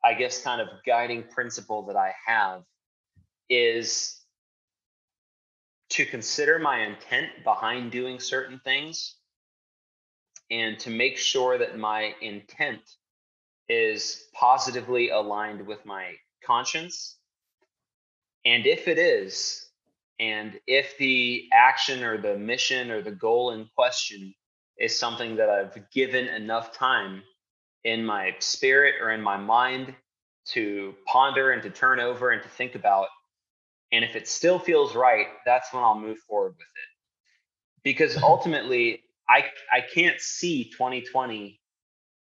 I guess, kind of guiding principle that I have is to consider my intent behind doing certain things and to make sure that my intent is positively aligned with my conscience and if it is, and if the action or the mission or the goal in question is something that I've given enough time in my spirit or in my mind to ponder and to turn over and to think about, and if it still feels right, that's when I'll move forward with it. Because ultimately, I I can't see 2020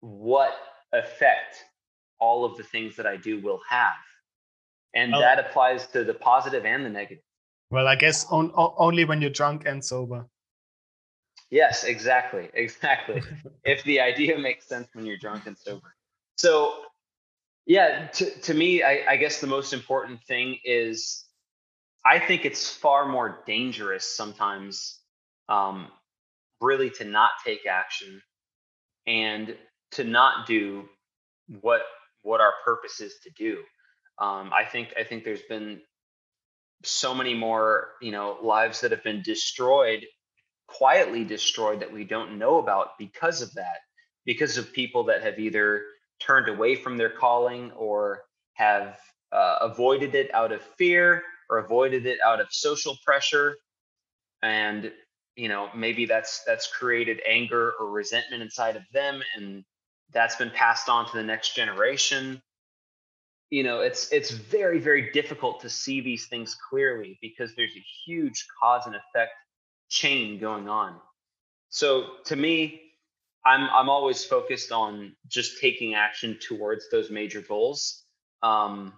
what effect all of the things that I do will have and that applies to the positive and the negative. well i guess on, only when you're drunk and sober. Yes exactly exactly. If the idea makes sense when you're drunk and sober. So yeah to, to me I, I guess the most important thing is i think it's far more dangerous sometimes um, really to not take action and to not do what what our purpose is to do um, I think I think there's been so many more you know lives that have been destroyed, quietly destroyed that we don't know about because of that, because of people that have either turned away from their calling or have uh, avoided it out of fear or avoided it out of social pressure. And you know maybe that's that's created anger or resentment inside of them and that's been passed on to the next generation you know it's it's very very difficult to see these things clearly because there's a huge cause and effect chain going on. So to me i'm i'm always focused on just taking action towards those major goals. Um,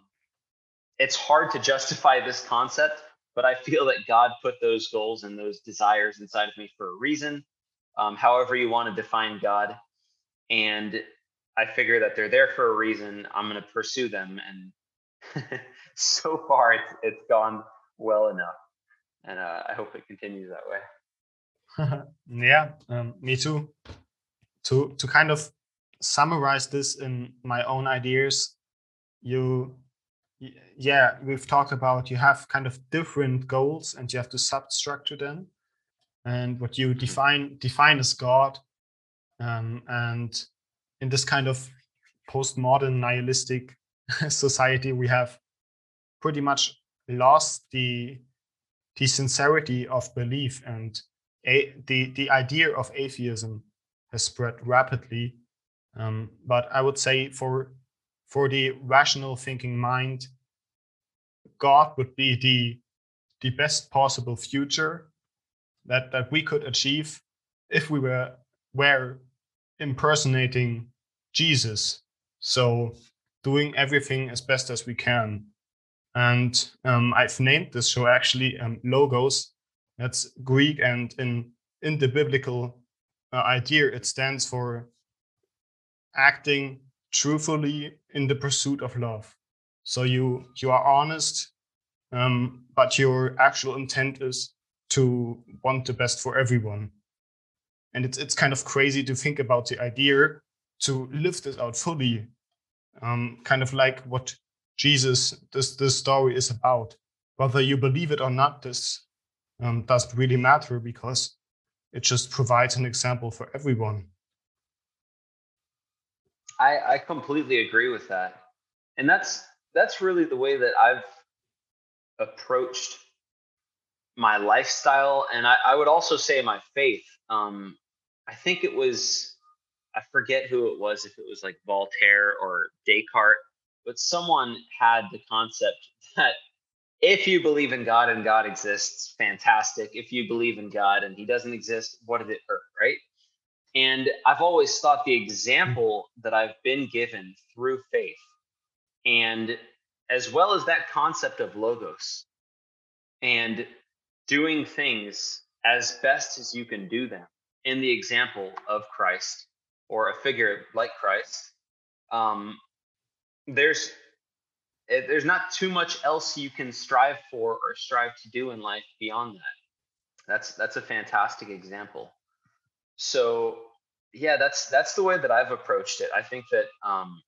it's hard to justify this concept but i feel that god put those goals and those desires inside of me for a reason um, however you want to define god. And I figure that they're there for a reason. I'm going to pursue them, and so far it's it's gone well enough, and uh, I hope it continues that way. yeah, um, me too. To to kind of summarize this in my own ideas, you yeah we've talked about you have kind of different goals and you have to substructure them and what you define define as god um, and in this kind of postmodern nihilistic society we have pretty much lost the the sincerity of belief and a, the the idea of atheism has spread rapidly. Um, but i would say for for the rational thinking mind god would be the the best possible future that that we could achieve if we were were impersonating jesus so doing everything as best as we can and um, I've named this show actually um, Logos. That's Greek, and in in the biblical uh, idea, it stands for acting truthfully in the pursuit of love. So you you are honest, um, but your actual intent is to want the best for everyone. And it's it's kind of crazy to think about the idea to live this out fully, um, kind of like what Jesus this this story is about. Whether you believe it or not, this um, doesn't really matter because it just provides an example for everyone. I, I completely agree with that, and that's that's really the way that I've approached my lifestyle, and I, I would also say my faith. Um, I think it was I forget who it was, if it was like Voltaire or Descartes but someone had the concept that if you believe in God and God exists, fantastic. If you believe in God and he doesn't exist, what did it hurt, right? And I've always thought the mm. example that I've been given through faith, and as well as that concept of logos and doing things as best as you can do them in the example of Christ or a figure like Christ, um, there's it, there's not too much else you can strive for or strive to do in life beyond that. That's that's a fantastic example. So yeah that's that's the way that i've approached it. I think that um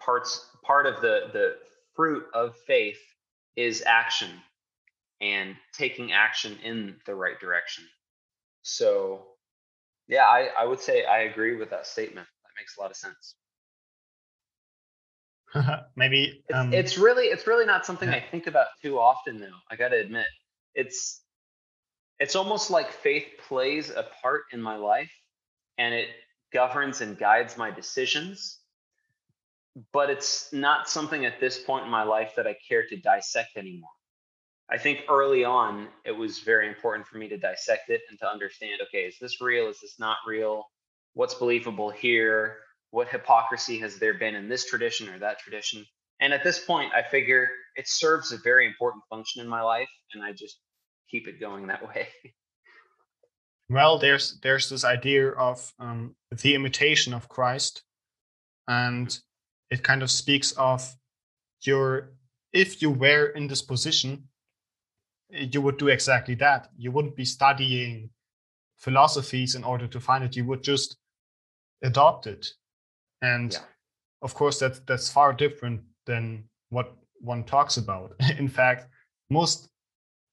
parts part of the the fruit of faith is action and taking action in the right direction. So yeah i i would say i agree with that statement that makes a lot of sense maybe um, it's, it's, really it's really not something yeah. I think about too often though. I got to admit, it's it's almost like faith plays a part in my life and it governs and guides my decisions. But it's not something at this point in my life that I care to dissect anymore. I think early on it was very important for me to dissect it and to understand okay, is this real? Is this not real? What's believable here? what hypocrisy has there been in this tradition or that tradition and at this point i figure it serves a very important function in my life and i just keep it going that way well there's there's this idea of um, the imitation of christ and it kind of speaks of your if you were in this position you would do exactly that. You wouldn't be studying philosophies in order to find it. You would just adopt it. And yeah. of course that's that's far different than what one talks about. In fact most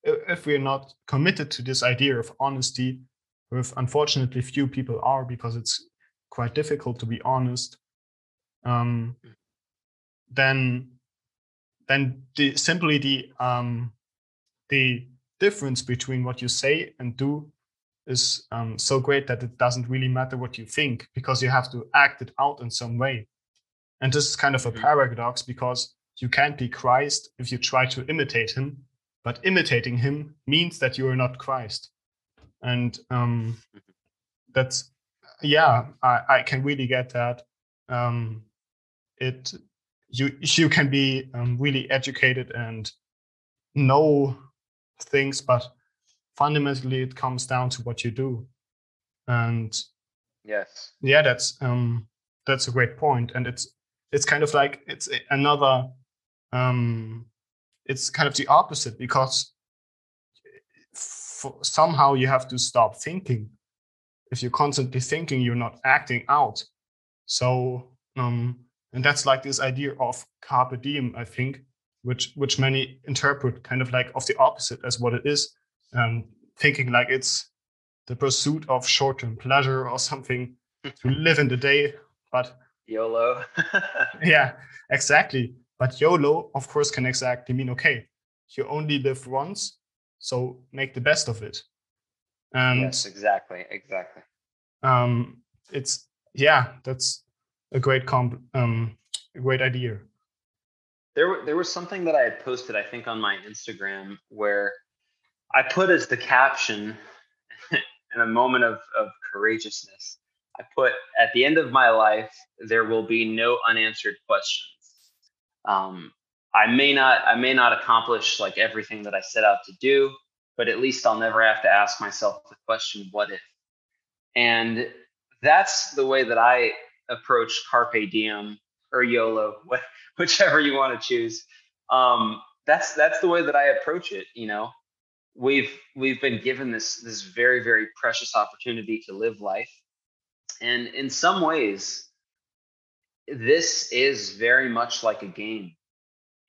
if we're not committed to this idea of honesty which unfortunately few people are because it's quite difficult to be honest um, then then the simply the um, the difference between what you say and do is um, so great that it doesn't really matter what you think because you have to act it out in some way. And this is kind of a mm-hmm. paradox because you can't be Christ if you try to imitate him, but imitating him means that you are not Christ. And um, mm-hmm. that's, yeah, I, I can really get that. Um, it you you can be um, really educated and know things, but fundamentally it comes down to what you do. And yes. yeah that's um that's a great point. And it's it's kind of like it's another um it's kind of the opposite because somehow you have to stop thinking. If you're constantly thinking you're not acting out. So um and that's like this idea of carpe diem i think which which many interpret kind of like of the opposite as what it is um, thinking like it's the pursuit of short-term pleasure or something to live in the day but yolo. Yeah exactly. But yolo of course can exactly mean okay you only live once so make the best of it. And yes exactly exactly. um it's yeah that's a great comp um a great idea there, there was something that I had posted, I think, on my Instagram where I put as the caption in a moment of, of courageousness, I put at the end of my life, there will be no unanswered questions. Um, I may not, I may not accomplish like everything that I set out to do, but at least I'll never have to ask myself the question, what if? And that's the way that I approach carpe diem or YOLO, whichever you want to choose. Um, that's that's the way that I approach it. You know, we've we've been given this this very very precious opportunity to live life, and in some ways, this is very much like a game,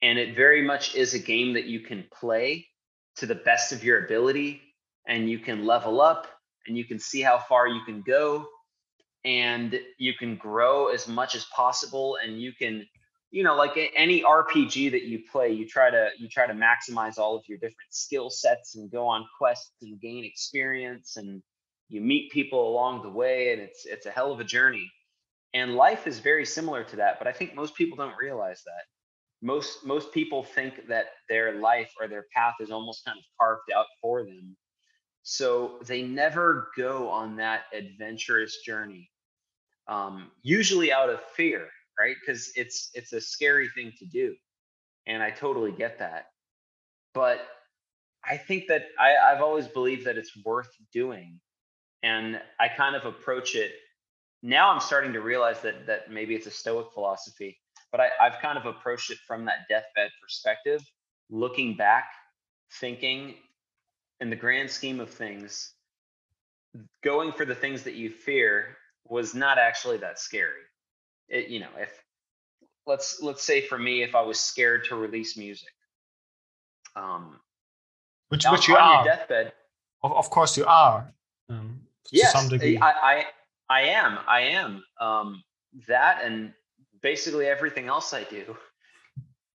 and it very much is a game that you can play to the best of your ability, and you can level up, and you can see how far you can go and you can grow as much as possible and you can you know like any rpg that you play you try to you try to maximize all of your different skill sets and go on quests and gain experience and you meet people along the way and it's it's a hell of a journey. And life is very similar to that but i think most people don't realize that. Most most people think that their life or their path is almost kind of carved out for them. So they never go on that adventurous journey um, usually out of fear right? Because it's it's a scary thing to do and i totally get that but i think that I, i've always believed that it's worth doing and i kind of approach it now i'm starting to realize that that maybe it's a stoic philosophy but I, i've kind of approached it from that deathbed perspective looking back thinking in the grand scheme of things going for the things that you fear was not actually that scary. It, you know, if let's let's say for me, if I was scared to release music, um, which which you are deathbed. Of, of course, you are. Um, yes, some degree. I, I I am. I am. Um, that and basically everything else I do.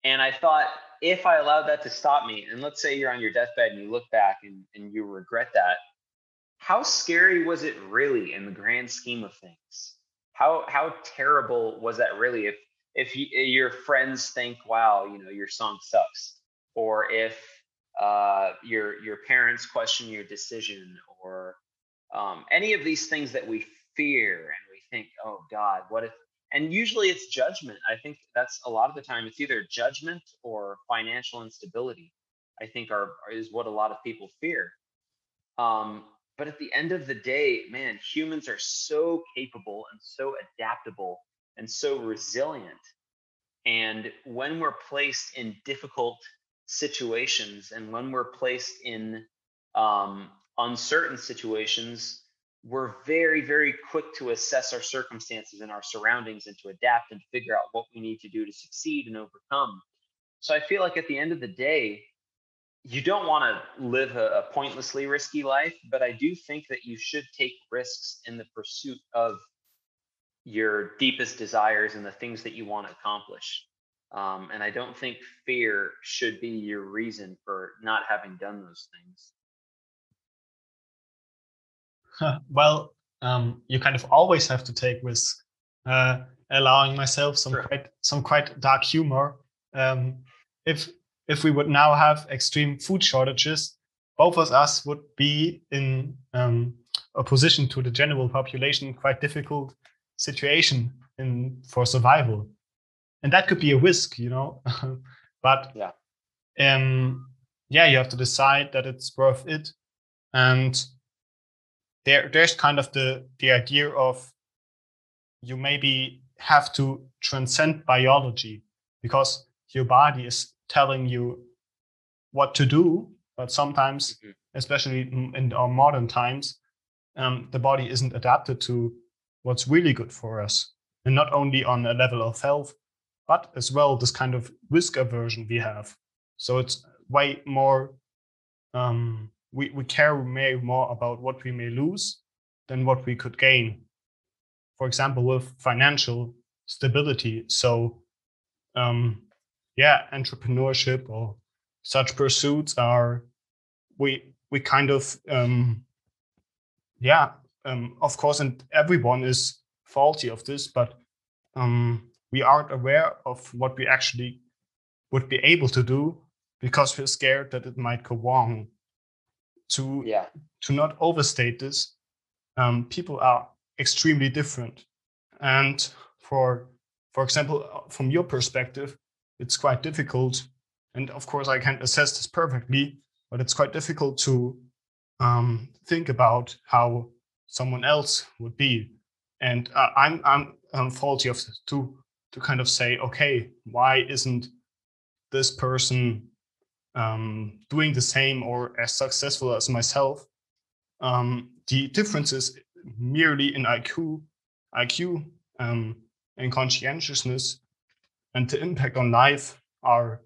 And I thought if I allowed that to stop me, and let's say you're on your deathbed and you look back and, and you regret that, how scary was it really in the grand scheme of things? How how terrible was that really? If if you, eh, your friends think, "Wow, you know, your song sucks," or if uh, your your parents question your decision, or um, any of these things that we fear and we think, "Oh God, what if?" And usually it's judgment. I think that's a lot of the time it's either judgment or financial instability. I think are is what a lot of people fear. Um, but at the end of the day, man, humans are so capable and so adaptable and so resilient. And when we're placed in difficult situations and when we're placed in um, uncertain situations, we're very, very quick to assess our circumstances and our surroundings and to adapt and figure out what we need to do to succeed and overcome. So I feel like at the end of the day, you don't want to live a, a, pointlessly risky life, but I do think that you should take risks in the pursuit of your deepest desires and the things that you want to accomplish. Um, and I don't think fear should be your reason for not having done those things. Huh. Well, um, you kind of always have to take risks. Uh, allowing myself some quite some quite dark humor. Um, if if we would now have extreme food shortages, both of us would be in um, opposition to the general population, quite difficult situation in for survival, and that could be a risk, you know. but yeah, um, yeah, you have to decide that it's worth it, and there there's kind of the the idea of you maybe have to transcend biology because your body is telling you what to do, but sometimes, mm-hmm. especially in our modern times, um, the body isn't adapted to what's really good for us. and not only on a level of health, but as well this kind of risk aversion we have. So it's way more. Um, we we care way more about what we may lose than what we could gain. For example, with financial stability. So, um, yeah, entrepreneurship or such pursuits are we we kind of um, yeah um, of course and everyone is faulty of this but um, we aren't aware of what we actually would be able to do because we're scared that it might go wrong. To yeah. to not overstate this um, people are extremely different. And for for example uh, from your perspective it's quite difficult and of course i can't assess this perfectly but it's quite difficult to um, think about how someone else would be. And uh, I'm I'm faulty of this to to kind of say, okay, why isn't this person um, doing the same or as successful as myself? Um, the is merely in IQ, IQ, um, and conscientiousness, and the impact on life are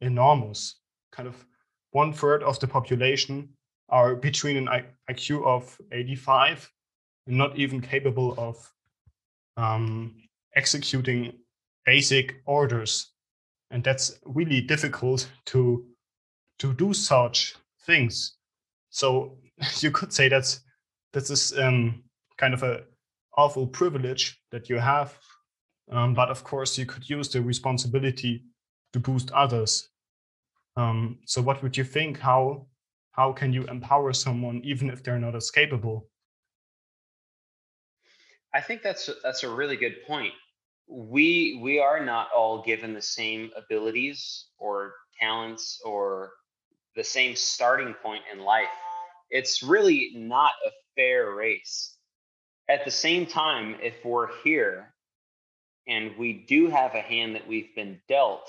enormous. Kind of one third of the population are between an IQ of 85 and not even capable of um, executing basic orders. And that's really difficult to to do such things. So you could say that's that's this um, kind of a awful privilege that you have. Um, but of course, you could use the responsibility to boost others um, so what would you think? How how can you empower someone even if they're not as capable? I think that's that's a really good point. We we are not all given the same abilities or talents or the same starting point in life. It's really not a fair race. At the same time, if we're here and we do have a hand that we've been dealt,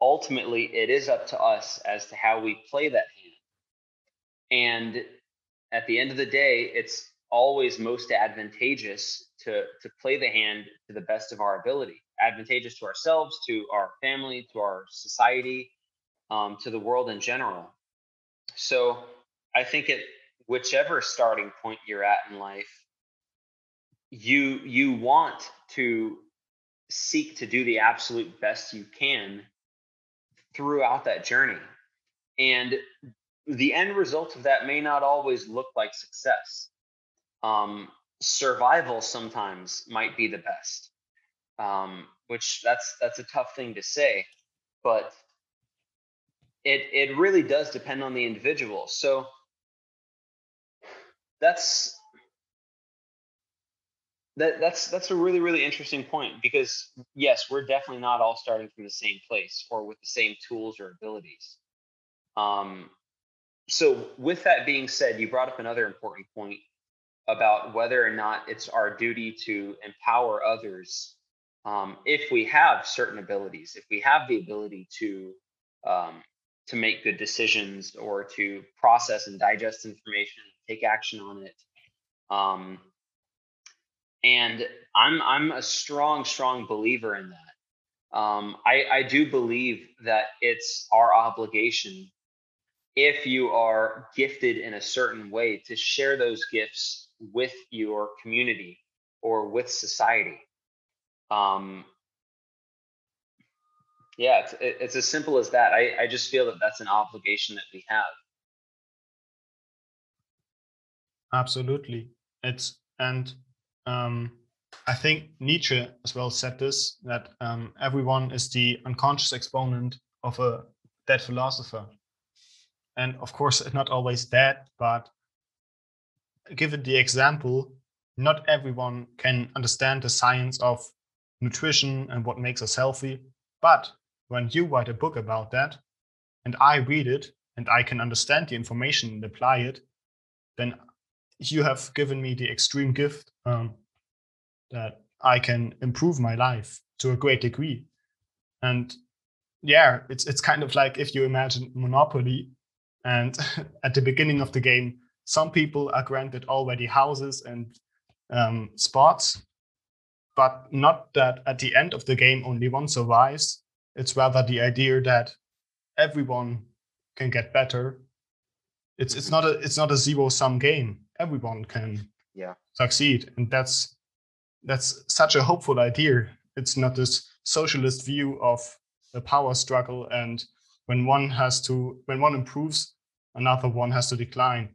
ultimately it is up to us as to how we play that hand. And at the end of the day, it's always most advantageous to to play the hand to the best of our ability advantageous to ourselves to our family to our society um, to the world in general so i think at whichever starting point you're at in life you you want to seek to do the absolute best you can throughout that journey. And the end result of that may not always look like success. Um, survival sometimes might be the best, um, which that's that's a tough thing to say, but it it really does depend on the individual. So that's that that's that's a really really interesting point because yes we're definitely not all starting from the same place or with the same tools or abilities. Um, so with that being said you brought up another important point about whether or not it's our duty to empower others um, if we have certain abilities if we have the ability to um, to make good decisions or to process and digest information take action on it. Um, and I'm I'm a strong strong believer in that. Um, I I do believe that it's our obligation if you are gifted in a certain way to share those gifts with your community or with society. Um, yeah, it's, it's as simple as that. I, I just feel that that's an obligation that we have. Absolutely. It's, and um, I think Nietzsche as well said this that um, everyone is the unconscious exponent of a dead philosopher. And of course, not always dead, but given the example, not everyone can understand the science of nutrition and what makes us healthy. But when you write a book about that, and I read it, and I can understand the information and apply it, then you have given me the extreme gift um, that I can improve my life to a great degree. And yeah, it's it's kind of like if you imagine Monopoly, and at the beginning of the game, some people are granted already houses and um, spots, but not that at the end of the game only one survives. It's rather the idea that everyone can get better. It's it's not a it's not a zero sum game. Everyone can yeah succeed, and that's that's such a hopeful idea. It's not this socialist view of the power struggle and when one has to when one improves, another one has to decline.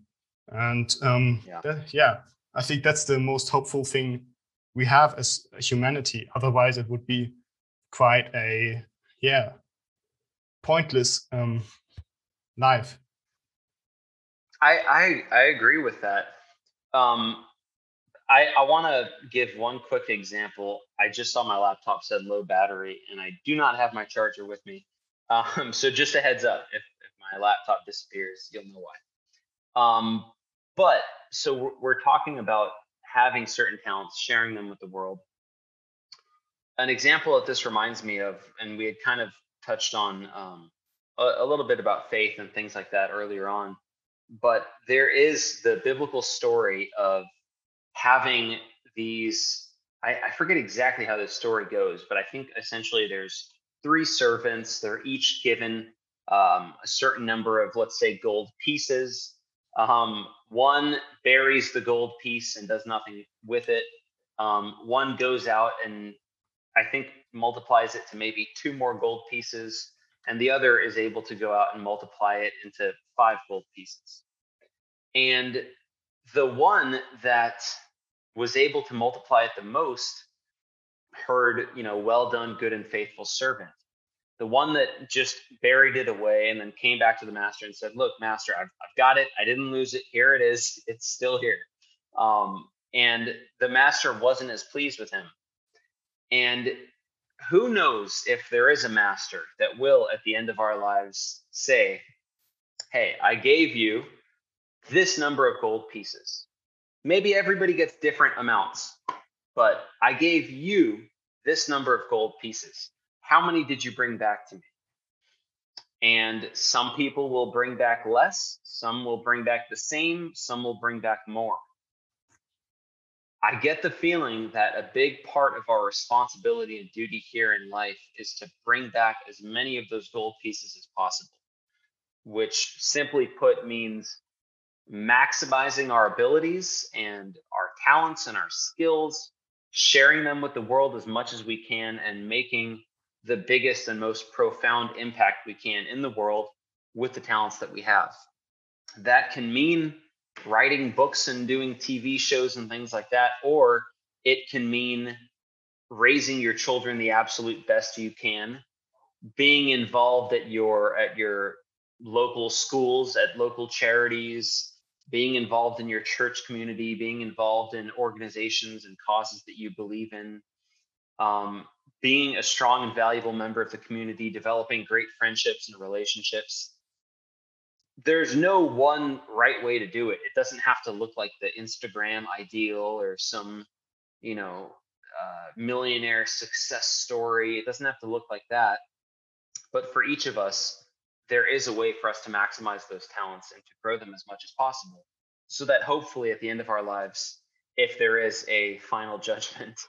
And um, yeah. That, yeah, I think that's the most hopeful thing we have as humanity. Otherwise, it would be quite a yeah pointless um, life. I, I I agree with that. Um, I I want to give one quick example. I just saw my laptop said low battery, and I do not have my charger with me. Um, so just a heads up, if, if my laptop disappears, you'll know why. Um, but so we're, we're talking about having certain talents, sharing them with the world. An example that this reminds me of, and we had kind of touched on um, a, a little bit about faith and things like that earlier on, but there is the biblical story of having these. I, I forget exactly how this story goes, but I think essentially there's three servants. They're each given um, a certain number of, let's say, gold pieces. Um, one buries the gold piece and does nothing with it. Um, one goes out and I think multiplies it to maybe two more gold pieces, and the other is able to go out and multiply it into five gold pieces. And the one that was able to multiply it the most heard, you know, well done, good and faithful servant. The one that just buried it away and then came back to the master and said, Look, master, I've, I've got it. I didn't lose it. Here it is. It's still here. Um, and the master wasn't as pleased with him. And who knows if there is a master that will, at the end of our lives, say, Hey, I gave you this number of gold pieces. Maybe everybody gets different amounts, but I gave you this number of gold pieces. How many did you bring back to me? And some people will bring back less, some will bring back the same, some will bring back more. I get the feeling that a big part of our responsibility and duty here in life is to bring back as many of those gold pieces as possible, which simply put means maximizing our abilities and our talents and our skills sharing them with the world as much as we can and making the biggest and most profound impact we can in the world with the talents that we have. That can mean writing books and doing TV shows and things like that, or it can mean raising your children the absolute best you can, being involved at your at your local schools, at local charities, being involved in your church community, being involved in organizations and causes that you believe in, um, being a strong and valuable member of the community, developing great friendships and relationships. There's no one right way to do it. It doesn't have to look like the Instagram ideal or some, you know, uh, millionaire success story. It doesn't have to look like that. But for each of us, there is a way for us to maximize those talents and to grow them as much as possible so that hopefully at the end of our lives if there is a final judgment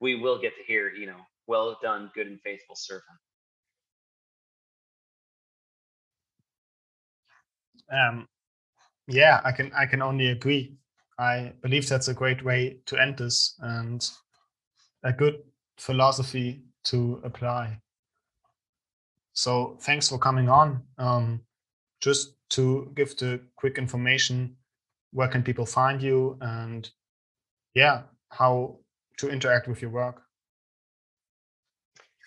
we will get to hear you know well done good and faithful servant um yeah i can i can only agree i believe that's a great way to end this and a good philosophy to apply so thanks for coming on. Um, just to give the quick information, where can people find you and yeah, how to interact with your work?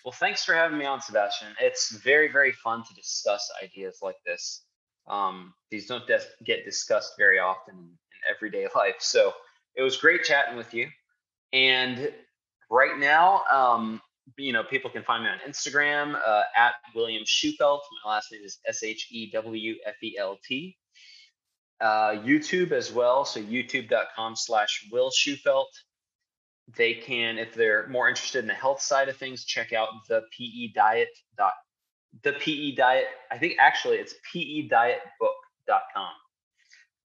Well, thanks for having me on, Sebastian. It's very, very fun to discuss ideas like this. Um, these don't get discussed very often in everyday life. So it was great chatting with you. And right now, um, you know, people can find me on Instagram uh, at William Shewfelt. My last name is S H E W F E L T. Uh, YouTube as well. So youtube.com slash Will Shewfelt. They can, if they're more interested in the health side of things, check out the PE diet dot the PE diet. I think actually it's PEdietbook.com.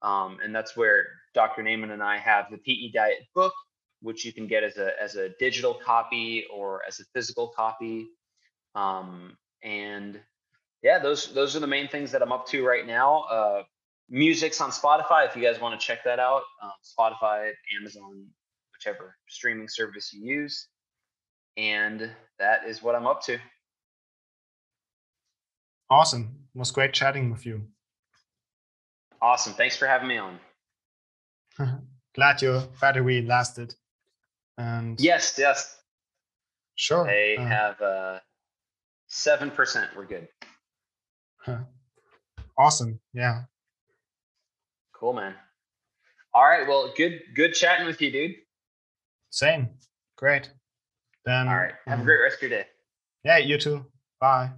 Um, and that's where Dr. Naiman and I have the PE diet book which you can get as a as a digital copy or as a physical copy. Um, and yeah, those those are the main things that I'm up to right now. Uh, music's on Spotify if you guys want to check that out. Um, Spotify, Amazon, whichever streaming service you use. And that is what I'm up to. Awesome. It was great chatting with you. Awesome. Thanks for having me on. Glad your battery lasted. And yes, yes. Sure. They uh, have uh seven percent. We're good. Huh. Awesome. Yeah. Cool, man. All right. Well, good good chatting with you, dude. Same. Great. Then all right. Have um, a great rest of your day. Yeah, you too. Bye.